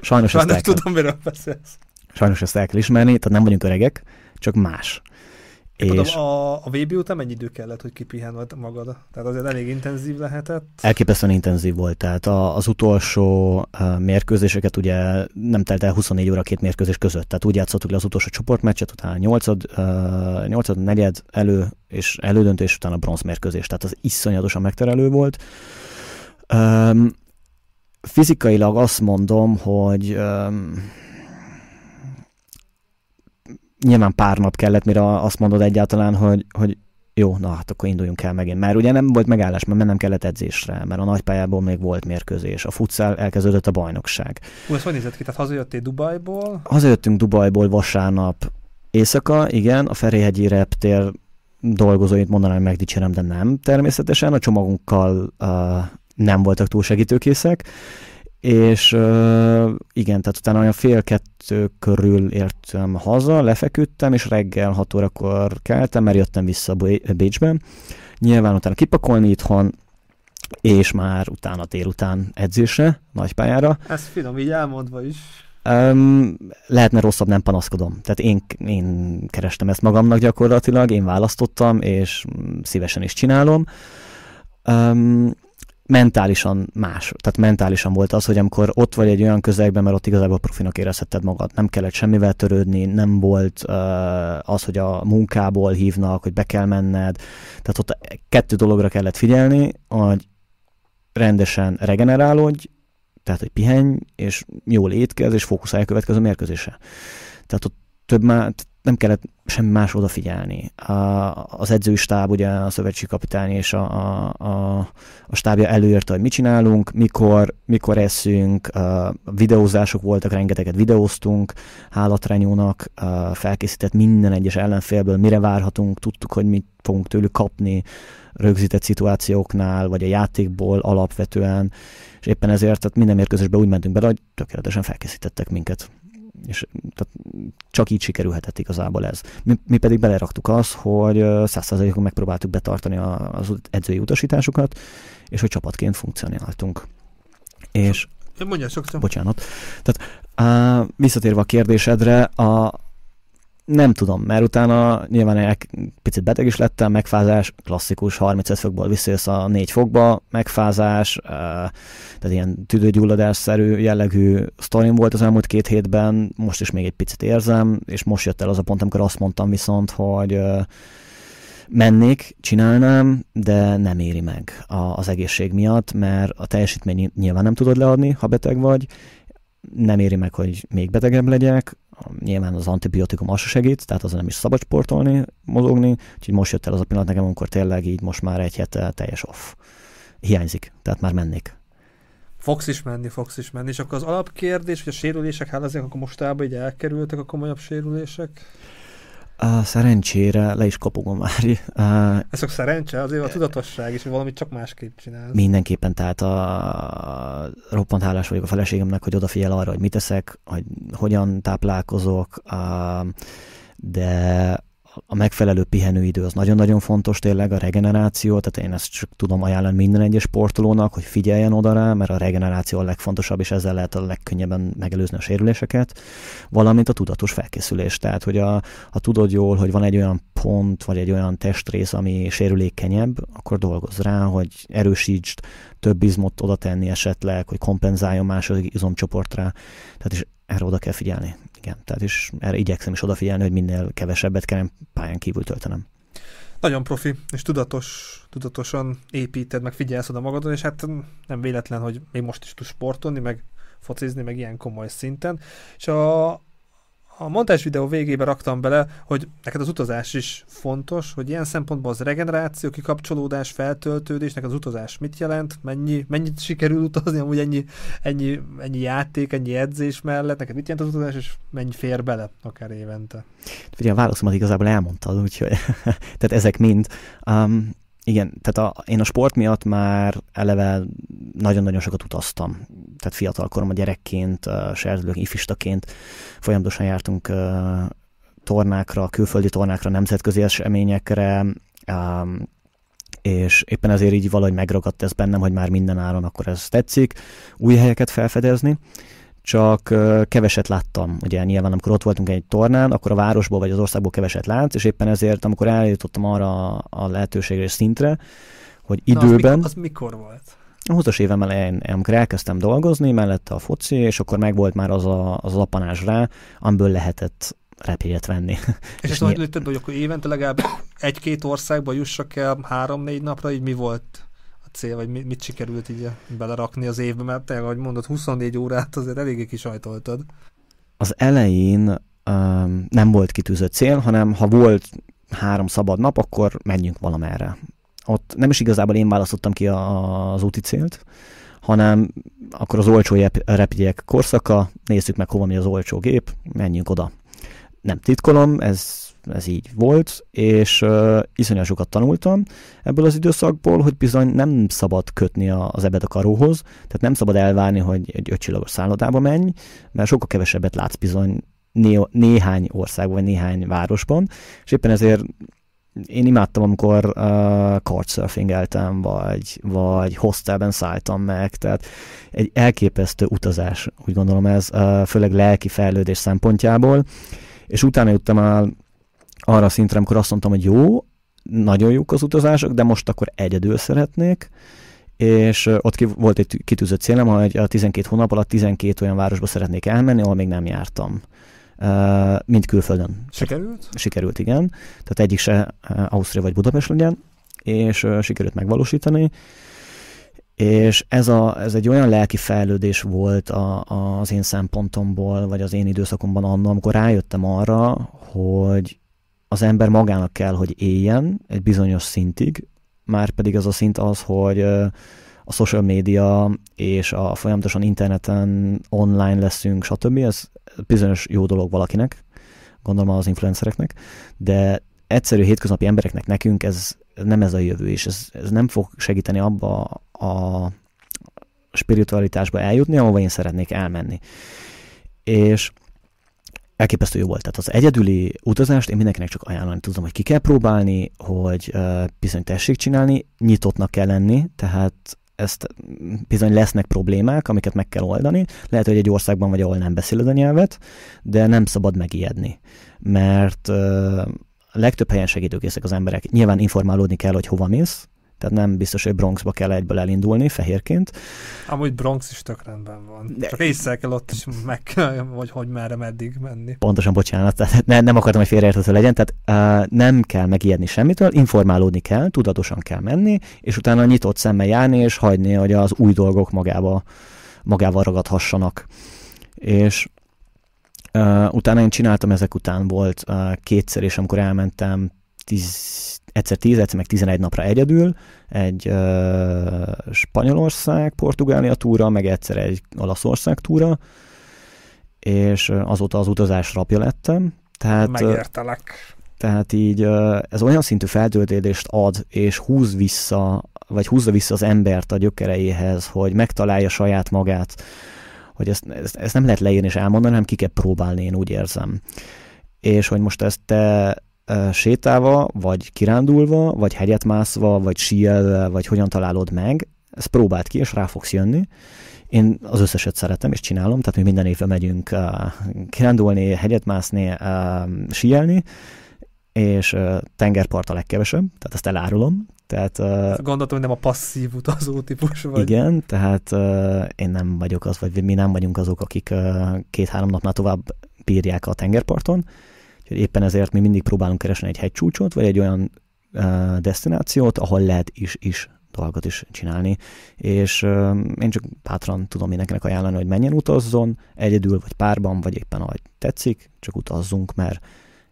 Sajnos, Sajnos ezt el tudom, miről beszélsz. Sajnos ezt el kell ismerni, tehát nem vagyunk öregek, csak más. És a, a VB után mennyi idő kellett, hogy kipihened magad? Tehát azért elég intenzív lehetett? Elképesztően intenzív volt. Tehát a, az utolsó mérkőzéseket ugye nem telt el 24 óra két mérkőzés között. Tehát úgy játszottuk le az utolsó csoportmeccset, utána 8 uh, 8 negyed elő és elődöntés, utána a bronzmérkőzés. Tehát az iszonyatosan megterelő volt. Um, fizikailag azt mondom, hogy um, nyilván pár nap kellett, mire azt mondod egyáltalán, hogy, hogy jó, na hát akkor induljunk el megint. Mert ugye nem volt megállás, mert mennem kellett edzésre, mert a nagypályából még volt mérkőzés. A futsal elkezdődött a bajnokság. Hú, ez hogy nézett ki? Tehát hazajöttél Dubajból? Hazajöttünk Dubajból vasárnap éjszaka, igen, a Ferihegyi reptér dolgozóit mondanám, hogy megdicsérem, de nem természetesen. A csomagunkkal uh, nem voltak túl segítőkészek és igen, tehát utána olyan fél kettő körül értem haza, lefeküdtem, és reggel hat órakor keltem, mert jöttem vissza Bécsbe. Nyilván utána kipakolni itthon, és már utána délután edzésre, nagypályára. Ez finom, így elmondva is. Um, lehetne rosszabb, nem panaszkodom. Tehát én, én kerestem ezt magamnak gyakorlatilag, én választottam, és szívesen is csinálom. Um, mentálisan más. Tehát mentálisan volt az, hogy amikor ott vagy egy olyan közegben, mert ott igazából profinak érezhetted magad, nem kellett semmivel törődni, nem volt uh, az, hogy a munkából hívnak, hogy be kell menned. Tehát ott kettő dologra kellett figyelni, hogy rendesen regenerálódj, tehát hogy pihenj, és jól étkezz, és fókuszálj a következő mérkőzésre. Tehát ott több már, nem kellett semmi más odafigyelni. A, az edzői stáb, ugye a kapitány és a, a, a, a stábja előírta, hogy mit csinálunk, mikor, mikor eszünk, a videózások voltak, rengeteget videóztunk, hálatrányónak felkészített minden egyes ellenfélből, mire várhatunk, tudtuk, hogy mit fogunk tőlük kapni rögzített szituációknál, vagy a játékból alapvetően, és éppen ezért tehát minden mérkőzésbe úgy mentünk bele, hogy tökéletesen felkészítettek minket és tehát csak így sikerülhetett igazából ez. Mi, mi pedig beleraktuk azt, hogy százszerzalékon megpróbáltuk betartani az edzői utasításokat, és hogy csapatként funkcionáltunk. És Mondja sokszor. Bocsánat. Tehát á, visszatérve a kérdésedre, a, nem tudom, mert utána nyilván egy picit beteg is lettem, megfázás, klasszikus, 35 fokból visszajössz a 4 fokba, megfázás, tehát ilyen tüdőgyulladásszerű jellegű sztorim volt az elmúlt két hétben, most is még egy picit érzem, és most jött el az a pont, amikor azt mondtam viszont, hogy mennék, csinálnám, de nem éri meg az egészség miatt, mert a teljesítmény nyilván nem tudod leadni, ha beteg vagy, nem éri meg, hogy még betegebb legyek, nyilván az antibiotikum az segít, tehát az nem is szabad sportolni, mozogni, úgyhogy most jött el az a pillanat nekem, amikor tényleg így most már egy hete teljes off. Hiányzik, tehát már mennék. Fogsz is menni, fogsz is menni, és akkor az alapkérdés, hogy a sérülések, hát azért akkor mostában így elkerültek a komolyabb sérülések? A szerencsére le is kopogom már. Uh, Ez csak szerencse, azért a tudatosság is, hogy valamit csak másképp csinál. Mindenképpen, tehát a, roppant hálás vagyok a feleségemnek, hogy odafigyel arra, hogy mit teszek, hogy hogyan táplálkozok, uh, de a megfelelő pihenőidő az nagyon-nagyon fontos tényleg, a regeneráció, tehát én ezt csak tudom ajánlani minden egyes sportolónak, hogy figyeljen oda rá, mert a regeneráció a legfontosabb, és ezzel lehet a legkönnyebben megelőzni a sérüléseket, valamint a tudatos felkészülés. Tehát, hogy a, ha tudod jól, hogy van egy olyan pont, vagy egy olyan testrész, ami sérülékenyebb, akkor dolgozz rá, hogy erősítsd, több izmot oda tenni esetleg, hogy kompenzáljon második izomcsoportra. Tehát is erre oda kell figyelni. Igen, tehát is erre igyekszem is odafigyelni, hogy minél kevesebbet kell pályán kívül töltenem. Nagyon profi, és tudatos, tudatosan építed, meg figyelsz oda magadon, és hát nem véletlen, hogy még most is tudsz sportolni, meg focizni, meg ilyen komoly szinten. És a, a montás videó végébe raktam bele, hogy neked az utazás is fontos, hogy ilyen szempontból az regeneráció, kikapcsolódás, feltöltődés, neked az utazás mit jelent, mennyi, mennyit sikerül utazni, amúgy ennyi, ennyi, ennyi játék, ennyi edzés mellett, neked mit jelent az utazás, és mennyi fér bele akár évente? Ugye a válaszomat igazából elmondtad, úgyhogy tehát ezek mind. Um, igen, tehát a, én a sport miatt már eleve nagyon-nagyon sokat utaztam. Tehát fiatalkorom a gyerekként, uh, serdülők, ifistaként folyamatosan jártunk tornákra, külföldi tornákra, nemzetközi eseményekre, és éppen ezért így valahogy megragadt ez bennem, hogy már minden áron akkor ez tetszik, új helyeket felfedezni csak keveset láttam. Ugye nyilván, amikor ott voltunk egy tornán, akkor a városból vagy az országból keveset látsz, és éppen ezért, amikor eljutottam arra a lehetőségre és szintre, hogy időben... Na, az, mikor, az mikor volt? A 20-as évem elején, amikor elkezdtem dolgozni, mellette a foci, és akkor megvolt már az a, az apanás rá, amiből lehetett repélyet venni. És, és ezt nyilv... hogy akkor évente legalább egy-két országba jussak el három-négy napra, így mi volt? Cél, vagy mit, mit sikerült így belerakni az évbe, mert te, ahogy mondod, 24 órát azért eléggé kisajtoltad. Az elején um, nem volt kitűzött cél, hanem ha volt három szabad nap, akkor menjünk valamerre. Ott nem is igazából én választottam ki a, az úti célt, hanem akkor az olcsó repjegyek korszaka, nézzük meg hova mi az olcsó gép, menjünk oda. Nem titkolom, ez ez így volt, és uh, iszonyat tanultam ebből az időszakból, hogy bizony nem szabad kötni az ebed a karóhoz, tehát nem szabad elvárni, hogy egy ötcsillagos szállodába menj, mert sokkal kevesebbet látsz bizony né- néhány országban, vagy néhány városban, és éppen ezért én imádtam, amikor uh, couchsurfingeltem, vagy, vagy hostelben szálltam meg, tehát egy elképesztő utazás, úgy gondolom ez, uh, főleg lelki fejlődés szempontjából, és utána juttam el arra a szintre, amikor azt mondtam, hogy jó, nagyon jók az utazások, de most akkor egyedül szeretnék, és ott ki, volt egy kitűzött célom, hogy a 12 hónap alatt 12 olyan városba szeretnék elmenni, ahol még nem jártam. Uh, mint külföldön. Sikerült? Sikerült, igen. Tehát egyik se Ausztria vagy Budapest legyen, és uh, sikerült megvalósítani. És ez, a, ez egy olyan lelki fejlődés volt a, a, az én szempontomból, vagy az én időszakomban annól, amikor rájöttem arra, hogy az ember magának kell, hogy éljen egy bizonyos szintig, már pedig az a szint az, hogy a social média és a folyamatosan interneten online leszünk, stb. Ez bizonyos jó dolog valakinek, gondolom az influencereknek, de egyszerű hétköznapi embereknek nekünk ez nem ez a jövő, és ez, ez nem fog segíteni abba a spiritualitásba eljutni, ahova én szeretnék elmenni. És elképesztő jó volt. Tehát az egyedüli utazást én mindenkinek csak ajánlani tudom, hogy ki kell próbálni, hogy bizony tessék csinálni, nyitottnak kell lenni, tehát ezt bizony lesznek problémák, amiket meg kell oldani. Lehet, hogy egy országban vagy, ahol nem beszéled a nyelvet, de nem szabad megijedni, mert uh, legtöbb helyen segítőkészek az emberek. Nyilván informálódni kell, hogy hova mész, tehát nem biztos, hogy Bronxba kell egyből elindulni fehérként. Amúgy Bronx is tök rendben van. De... Csak észre kell ott is meg, hogy hogy merre meddig menni. Pontosan, bocsánat, tehát ne, nem akartam, hogy félreérthető legyen, tehát uh, nem kell megijedni semmitől, informálódni kell, tudatosan kell menni, és utána nyitott szemmel járni, és hagyni, hogy az új dolgok magába, magával ragadhassanak. És uh, utána én csináltam, ezek után volt uh, kétszer, és amikor elmentem tíz, egyszer 10, egyszer meg 11 napra egyedül, egy uh, Spanyolország, Portugália túra, meg egyszer egy Olaszország túra, és azóta az utazás rapja lettem. Tehát, Megértelek. Tehát így ez olyan szintű feltöltődést ad, és húz vissza, vagy húzza vissza az embert a gyökereihez, hogy megtalálja saját magát, hogy ezt, ezt, ezt nem lehet leírni és elmondani, hanem ki kell próbálni, én úgy érzem. És hogy most ezt te sétálva, vagy kirándulva, vagy hegyet mászva, vagy síelve, vagy hogyan találod meg, ezt próbáld ki, és rá fogsz jönni. Én az összeset szeretem, és csinálom, tehát mi minden évben megyünk uh, kirándulni, hegyet mászni, uh, síelni, és uh, tengerpart a legkevesebb, tehát ezt elárulom. Tehát, uh, Gondoltam, hogy nem a passzív utazó típus vagy. Igen, tehát uh, én nem vagyok az, vagy mi nem vagyunk azok, akik uh, két-három napnál tovább bírják a tengerparton, Úgyhogy éppen ezért mi mindig próbálunk keresni egy hegycsúcsot, vagy egy olyan uh, destinációt, ahol lehet is, is dolgot is csinálni, és uh, én csak bátran tudom mindenkinek ajánlani, hogy menjen utazzon, egyedül, vagy párban, vagy éppen ahogy tetszik, csak utazzunk, mert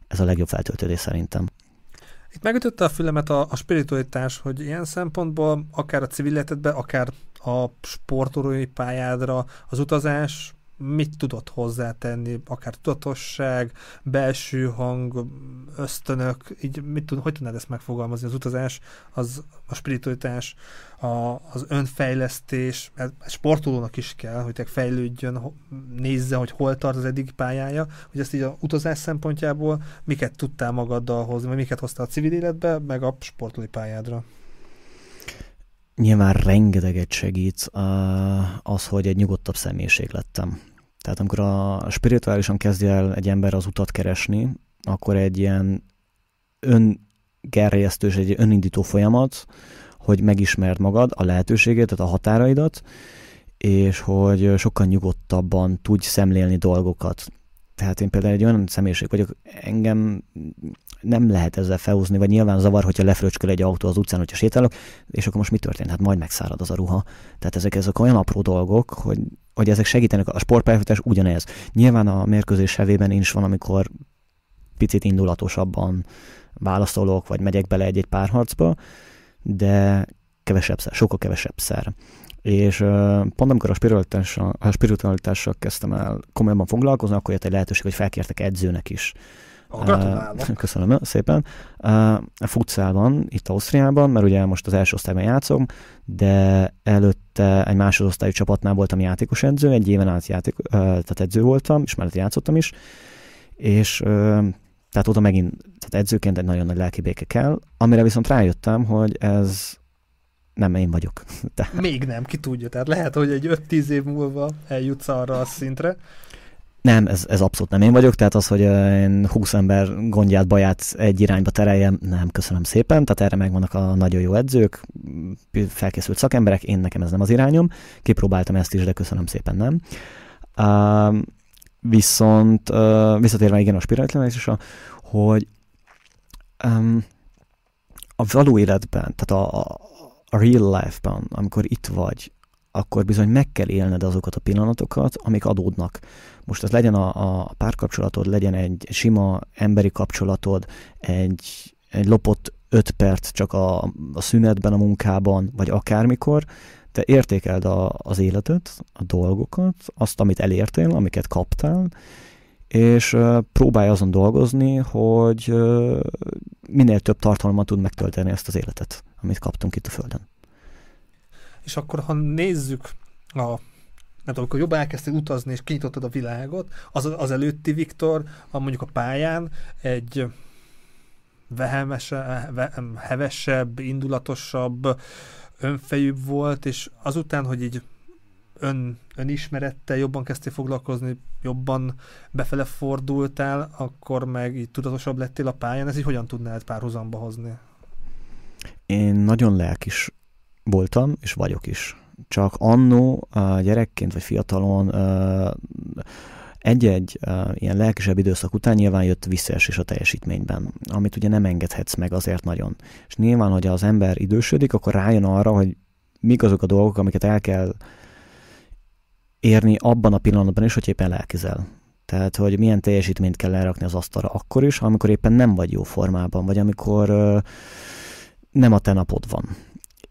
ez a legjobb feltöltődés szerintem. Itt megütötte a fülemet a, a spiritualitás, hogy ilyen szempontból akár a civil életedben, akár a sportolói pályádra az utazás mit tudott hozzátenni, akár tudatosság, belső hang, ösztönök, így mit tud, hogy tudnád ezt megfogalmazni? Az utazás, az a spiritualitás, a, az önfejlesztés, ez, sportolónak is kell, hogy fejlődjön, nézze, hogy hol tart az eddig pályája, hogy ezt így a utazás szempontjából miket tudtál magaddal hozni, vagy miket hoztál a civil életbe, meg a sportolói pályádra nyilván rengeteget segít az, hogy egy nyugodtabb személyiség lettem. Tehát amikor a spirituálisan kezdje el egy ember az utat keresni, akkor egy ilyen öngerjesztő és egy önindító folyamat, hogy megismerd magad, a lehetőséget, tehát a határaidat, és hogy sokkal nyugodtabban tudj szemlélni dolgokat. Tehát én például egy olyan személyiség vagyok, engem nem lehet ezzel felhúzni, vagy nyilván zavar, hogyha lefröcsköl egy autó az utcán, hogyha sétálok, és akkor most mi történt? Hát majd megszárad az a ruha. Tehát ezek, ezek olyan apró dolgok, hogy, hogy ezek segítenek. A sportpályafutás ugyanez. Nyilván a mérkőzés hevében is van, amikor picit indulatosabban válaszolok, vagy megyek bele egy-egy párharcba, de kevesebb szer, sokkal kevesebb szer. És pont amikor a spiritualitással, a spiritualitással kezdtem el komolyabban foglalkozni, akkor jött egy lehetőség, hogy felkértek edzőnek is Gratulálok. Köszönöm szépen. A futszálban, itt Ausztriában, mert ugye most az első osztályban játszom, de előtte egy másodosztályú csapatnál voltam játékos edző, egy éven át játék, tehát edző voltam, és mellett játszottam is, és tehát oda megint, tehát edzőként egy nagyon nagy lelki béke kell, amire viszont rájöttem, hogy ez nem én vagyok. Tehát... Még nem, ki tudja. Tehát lehet, hogy egy 5-10 év múlva eljutsz arra a szintre. Nem, ez, ez abszolút nem én vagyok, tehát az, hogy én 20 ember gondját, baját egy irányba tereljem, nem, köszönöm szépen, tehát erre megvannak a nagyon jó edzők, felkészült szakemberek, én nekem ez nem az irányom, kipróbáltam ezt is, de köszönöm szépen nem. Uh, viszont uh, visszatérve igen a spiritualitásra, hogy um, a való életben, tehát a, a real life-ban, amikor itt vagy, akkor bizony meg kell élned azokat a pillanatokat, amik adódnak. Most ez legyen a, a párkapcsolatod, legyen egy sima emberi kapcsolatod, egy, egy lopott öt perc csak a, a szünetben, a munkában, vagy akármikor, te értékeld a, az életet, a dolgokat, azt, amit elértél, amiket kaptál, és uh, próbálj azon dolgozni, hogy minél több tartalommal tud megtölteni ezt az életet, amit kaptunk itt a Földön. És akkor, ha nézzük a nem amikor jobban elkezdtél utazni, és kinyitottad a világot, az, az előtti Viktor, a mondjuk a pályán egy vehemese, hevesebb, indulatosabb, önfejűbb volt, és azután, hogy így ön, önismerettel jobban kezdtél foglalkozni, jobban befele fordultál, akkor meg így tudatosabb lettél a pályán, ez így hogyan tudnád párhuzamba hozni? Én nagyon lelkis voltam, és vagyok is. Csak annó gyerekként vagy fiatalon egy-egy ilyen lelkisebb időszak után nyilván jött visszaesés a teljesítményben, amit ugye nem engedhetsz meg azért nagyon. És nyilván, hogy az ember idősödik, akkor rájön arra, hogy mik azok a dolgok, amiket el kell érni abban a pillanatban is, hogy éppen lelkizel. Tehát, hogy milyen teljesítményt kell lerakni az asztalra akkor is, amikor éppen nem vagy jó formában, vagy amikor uh, nem a te napod van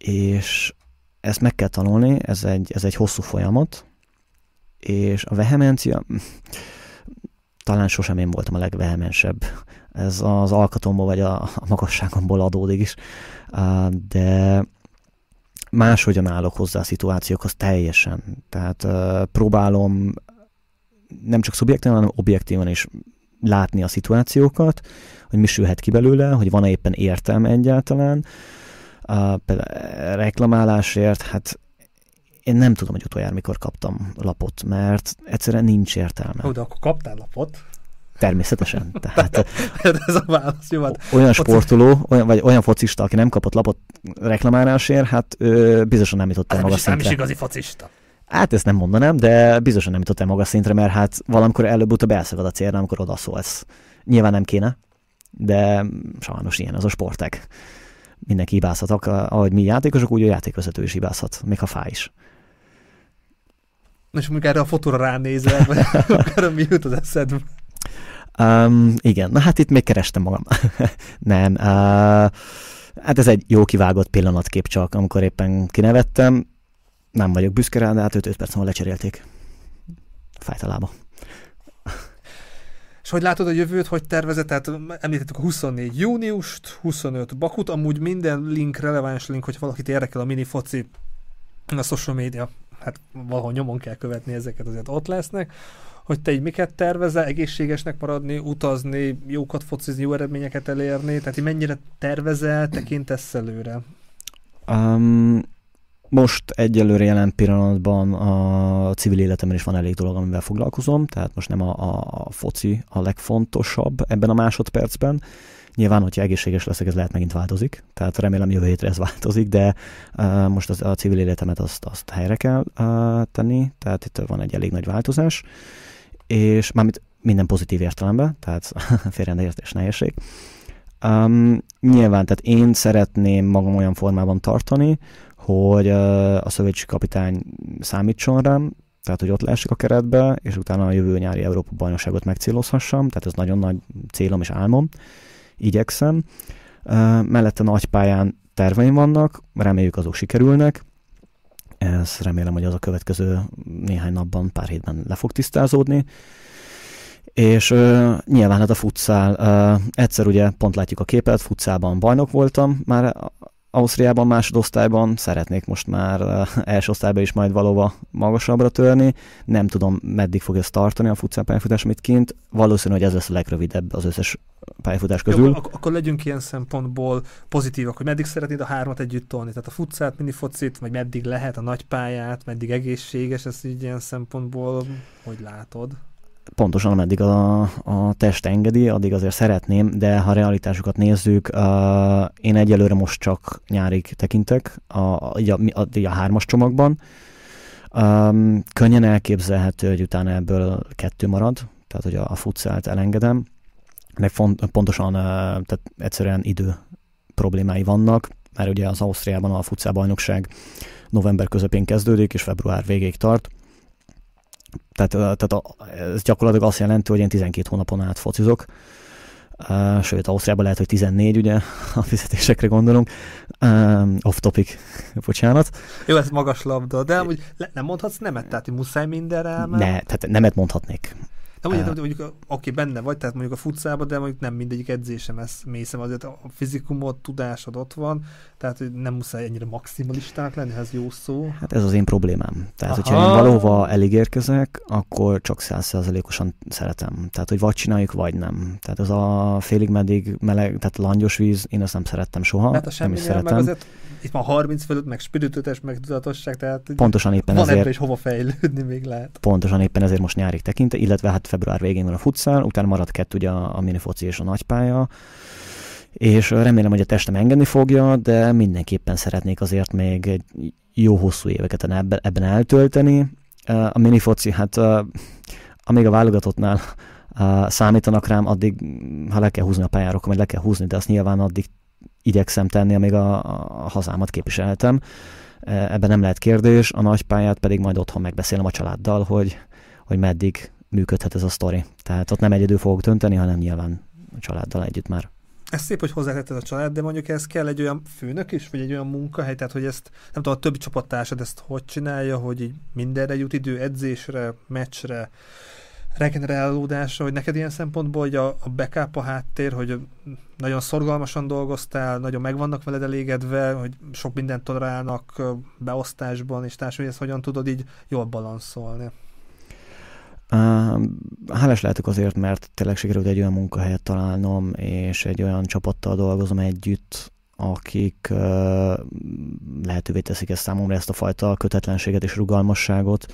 és ezt meg kell tanulni, ez egy, ez egy hosszú folyamat, és a vehemencia, talán sosem én voltam a legvehemensebb. Ez az alkatomból vagy a, a magasságomból adódik is, de máshogyan állok hozzá a szituációkhoz teljesen. Tehát próbálom nem csak szubjektívan, hanem objektívan is látni a szituációkat, hogy mi sülhet ki belőle, hogy van-e éppen értelme egyáltalán, a, például reklamálásért, hát én nem tudom, hogy utoljára mikor kaptam lapot, mert egyszerűen nincs értelme. Ó, de akkor kaptál lapot? Természetesen. Tehát, ez a válasz, jó, hát olyan sportoló, olyan, vagy olyan focista, aki nem kapott lapot reklamálásért, hát ő biztosan nem jutott el magas szintre. Nem is igazi focista. Hát ezt nem mondanám, de biztosan nem jutott el magas szintre, mert hát valamikor előbb-utóbb elszagad a célra, amikor odaszólsz. Nyilván nem kéne, de sajnos ilyen az a sportek mindenki hibázhat, ahogy mi játékosok, úgy a játékvezető is hibázhat, még ha fáj is. És mondjuk erre a fotóra ránézel, vagy akár mi jut az eszedbe? Um, igen, na hát itt még kerestem magam. Nem, uh, hát ez egy jó kivágott pillanatkép csak, amikor éppen kinevettem. Nem vagyok büszke rá, de hát 5 perc múlva lecserélték. Fájt a lába. És hogy látod a jövőt, hogy tervezed? Tehát említettük a 24 júniust, 25 Bakut, amúgy minden link, releváns link, hogy valakit érdekel a mini foci, a social media, hát valahol nyomon kell követni ezeket, azért ott lesznek hogy te így miket tervezel, egészségesnek maradni, utazni, jókat focizni, jó eredményeket elérni, tehát így mennyire tervezel, tekintesz előre? Um, most egyelőre jelen pillanatban a civil életemben is van elég dolog, amivel foglalkozom, tehát most nem a, a, foci a legfontosabb ebben a másodpercben. Nyilván, hogyha egészséges leszek, ez lehet megint változik, tehát remélem jövő hétre ez változik, de uh, most az, a civil életemet azt, azt helyre kell uh, tenni, tehát itt van egy elég nagy változás, és mármint minden pozitív értelemben, tehát félreértés nehézség. Um, nyilván, tehát én szeretném magam olyan formában tartani, hogy a szövetségi kapitány számítson rám, tehát hogy ott lehessek a keretbe, és utána a jövő nyári Európa bajnokságot megcélozhassam, tehát ez nagyon nagy célom és álmom, igyekszem. Mellette nagypályán terveim vannak, reméljük azok sikerülnek, ez remélem, hogy az a következő néhány napban, pár hétben le fog tisztázódni. És uh, nyilván hát a futszál, uh, egyszer ugye pont látjuk a képet, futszában bajnok voltam már Ausztriában másodosztályban, szeretnék most már uh, első osztályban is majd valóban magasabbra törni. Nem tudom, meddig fog ez tartani a futszál pályafutás, amit kint. Valószínű, hogy ez lesz a legrövidebb az összes pályafutás közül. Jó, ak- akkor legyünk ilyen szempontból pozitívak, hogy meddig szeretnéd a hármat együtt tolni. Tehát a futszát, minifocit, vagy meddig lehet a nagypályát, meddig egészséges, ez így ilyen szempontból, hogy látod? Pontosan ameddig a, a test engedi, addig azért szeretném, de ha realitásokat nézzük, uh, én egyelőre most csak nyárig tekintek, a, a, a, a, a hármas csomagban. Um, könnyen elképzelhető, hogy utána ebből kettő marad, tehát hogy a, a futszált elengedem, meg font, pontosan uh, tehát egyszerűen idő problémái vannak, mert ugye az Ausztriában a futszál bajnokság november közepén kezdődik, és február végéig tart, tehát, tehát a, ez gyakorlatilag azt jelenti, hogy én 12 hónapon át focizok, sőt, Ausztriában lehet, hogy 14, ugye, a fizetésekre gondolunk. Uh, off topic, bocsánat. Jó, ez magas labda, de amúgy le, nem mondhatsz nemet, tehát muszáj mindenre elmenni? Ne, tehát nemet mondhatnék. De mondjuk, uh, mondjuk oké, benne vagy, tehát mondjuk a futszában, de mondjuk nem mindegyik edzésem ez mészem, azért a fizikumot, tudásod ott van, tehát hogy nem muszáj ennyire maximalisták lenni, ez jó szó. Hát ez az én problémám. Tehát, Aha. hogyha én valóva elígérkezek, akkor csak százszerzalékosan szeretem. Tehát, hogy vagy csináljuk, vagy nem. Tehát ez a félig meddig meleg, tehát langyos víz, én azt nem szerettem soha. Hát a nem is szeretem. Meg azért itt van 30 fölött, meg spiritőtes, meg tudatosság, tehát pontosan éppen van ezért, is hova fejlődni még lehet. Pontosan éppen ezért most nyárig tekinte, illetve hát február végén van a futszál, utána marad kettő ugye a, a minifoci és a nagypálya, és remélem, hogy a testem engedni fogja, de mindenképpen szeretnék azért még jó hosszú éveket ebben, ebben eltölteni. A minifoci, hát amíg a válogatottnál számítanak rám, addig, ha le kell húzni a pályára, akkor le kell húzni, de azt nyilván addig igyekszem tenni, amíg a, a hazámat képviseltem. Ebben nem lehet kérdés, a nagypályát pedig majd otthon megbeszélem a családdal, hogy, hogy meddig működhet ez a sztori. Tehát ott nem egyedül fogok dönteni, hanem nyilván a családdal együtt már. Ez szép, hogy hozzátetted a család, de mondjuk ez kell egy olyan főnök is, vagy egy olyan munkahely, tehát hogy ezt, nem tudom, a többi csapattársad ezt hogy csinálja, hogy így mindenre jut idő, edzésre, meccsre, regenerálódásra, hogy neked ilyen szempontból hogy a, a backup, a háttér, hogy nagyon szorgalmasan dolgoztál, nagyon meg vannak veled elégedve, hogy sok mindent tolerálnak beosztásban, és társadalmi ezt hogyan tudod így jól balanszolni? Hálás lehetek azért, mert tényleg sikerült egy olyan munkahelyet találnom, és egy olyan csapattal dolgozom együtt, akik lehetővé teszik ezt számomra ezt a fajta kötetlenséget és rugalmasságot,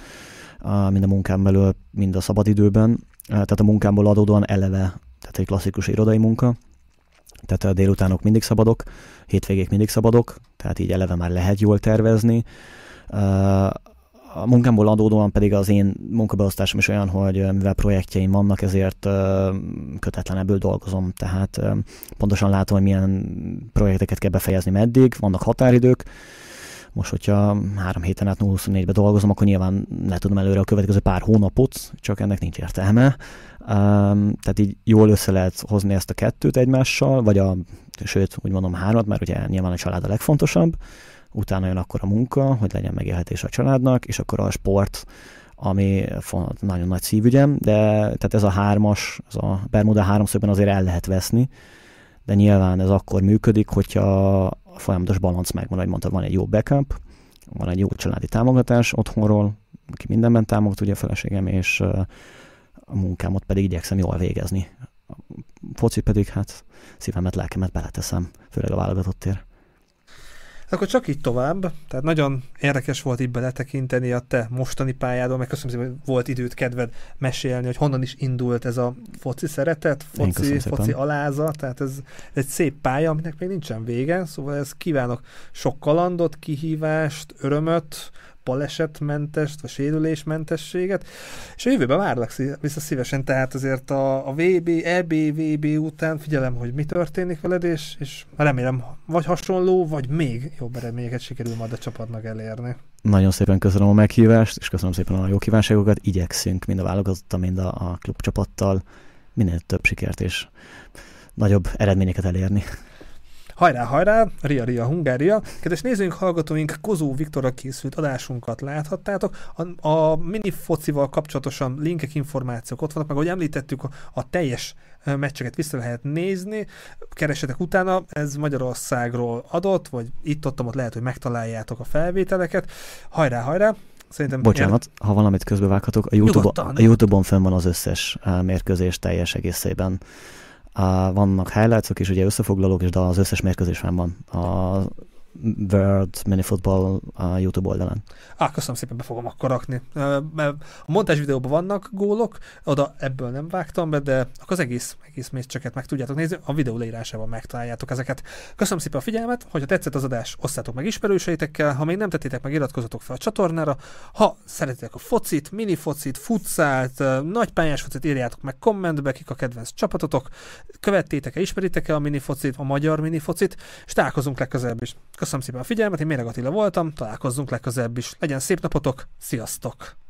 mind a munkám belül, mind a szabadidőben. Tehát a munkámból adódóan eleve, tehát egy klasszikus irodai munka, tehát a délutánok mindig szabadok, hétvégék mindig szabadok, tehát így eleve már lehet jól tervezni. A munkámból adódóan pedig az én munkabeosztásom is olyan, hogy mivel projektjeim vannak, ezért kötetlenebből dolgozom. Tehát pontosan látom, hogy milyen projekteket kell befejezni meddig, vannak határidők, most, hogyha három héten át 24-be dolgozom, akkor nyilván le tudom előre a következő pár hónapot, csak ennek nincs értelme. Um, tehát így jól össze lehet hozni ezt a kettőt egymással, vagy a, sőt, úgy mondom hárat, mert ugye nyilván a család a legfontosabb, utána jön akkor a munka, hogy legyen megélhetés a családnak, és akkor a sport, ami nagyon nagy szívügyem, de tehát ez a hármas, ez a Bermuda háromszögben azért el lehet veszni, de nyilván ez akkor működik, hogyha a folyamatos balanc megvan, hogy mondtad, van egy jó backup, van egy jó családi támogatás otthonról, aki mindenben támogat, ugye a feleségem, és a munkámat pedig igyekszem jól végezni. A foci pedig hát szívemet, lelkemet beleteszem, főleg a válogatottért. Akkor csak így tovább. Tehát nagyon érdekes volt így beletekinteni a te mostani pályádon, meg köszönöm szépen, hogy volt időt, kedved mesélni, hogy honnan is indult ez a foci szeretet, foci, foci aláza, tehát ez egy szép pálya, aminek még nincsen vége, szóval ez kívánok sok kalandot, kihívást, örömöt, balesetmentest, vagy sérülésmentességet, és a jövőben várlak vissza szívesen, tehát azért a, a VB, EB, VB után figyelem, hogy mi történik veled, és, és remélem vagy hasonló, vagy még jobb eredményeket sikerül majd a csapatnak elérni. Nagyon szépen köszönöm a meghívást, és köszönöm szépen a jó kívánságokat. Igyekszünk mind a válogatottal, mind a, a klubcsapattal minél több sikert és nagyobb eredményeket elérni. Hajrá, hajrá, Ria, Ria, Hungária. Kedves nézőink, hallgatóink, Kozó Viktorra készült adásunkat láthattátok. A, a mini focival kapcsolatosan linkek, információk ott vannak, meg ahogy említettük, a, a teljes meccseket vissza lehet nézni, keresetek utána, ez Magyarországról adott, vagy itt-ott ott lehet, hogy megtaláljátok a felvételeket. Hajrá, hajrá! Szerintem Bocsánat, ér... ha valamit közbevághatok, a YouTube-on, a YouTube-on fönn van az összes mérkőzés teljes egészében vannak highlights is, ugye összefoglalók is, de az összes mérkőzés van. A World Mini Football a YouTube oldalán. Á, köszönöm szépen, be fogom akkor rakni. A montás videóban vannak gólok, oda ebből nem vágtam be, de az egész, egész meccseket meg tudjátok nézni, a videó leírásában megtaláljátok ezeket. Köszönöm szépen a figyelmet, hogyha tetszett az adás, osszátok meg ismerőseitekkel, ha még nem tettétek meg, iratkozzatok fel a csatornára, ha szeretitek a focit, mini focit, futszált, nagypályás focit, írjátok meg kommentbe, kik a kedvenc csapatotok, követtétek-e, ismeritek-e a mini focit, a magyar mini focit, és találkozunk legközelebb is. Köszönöm szépen a figyelmet, én Méreg Attila voltam, találkozzunk legközelebb is. Legyen szép napotok, sziasztok!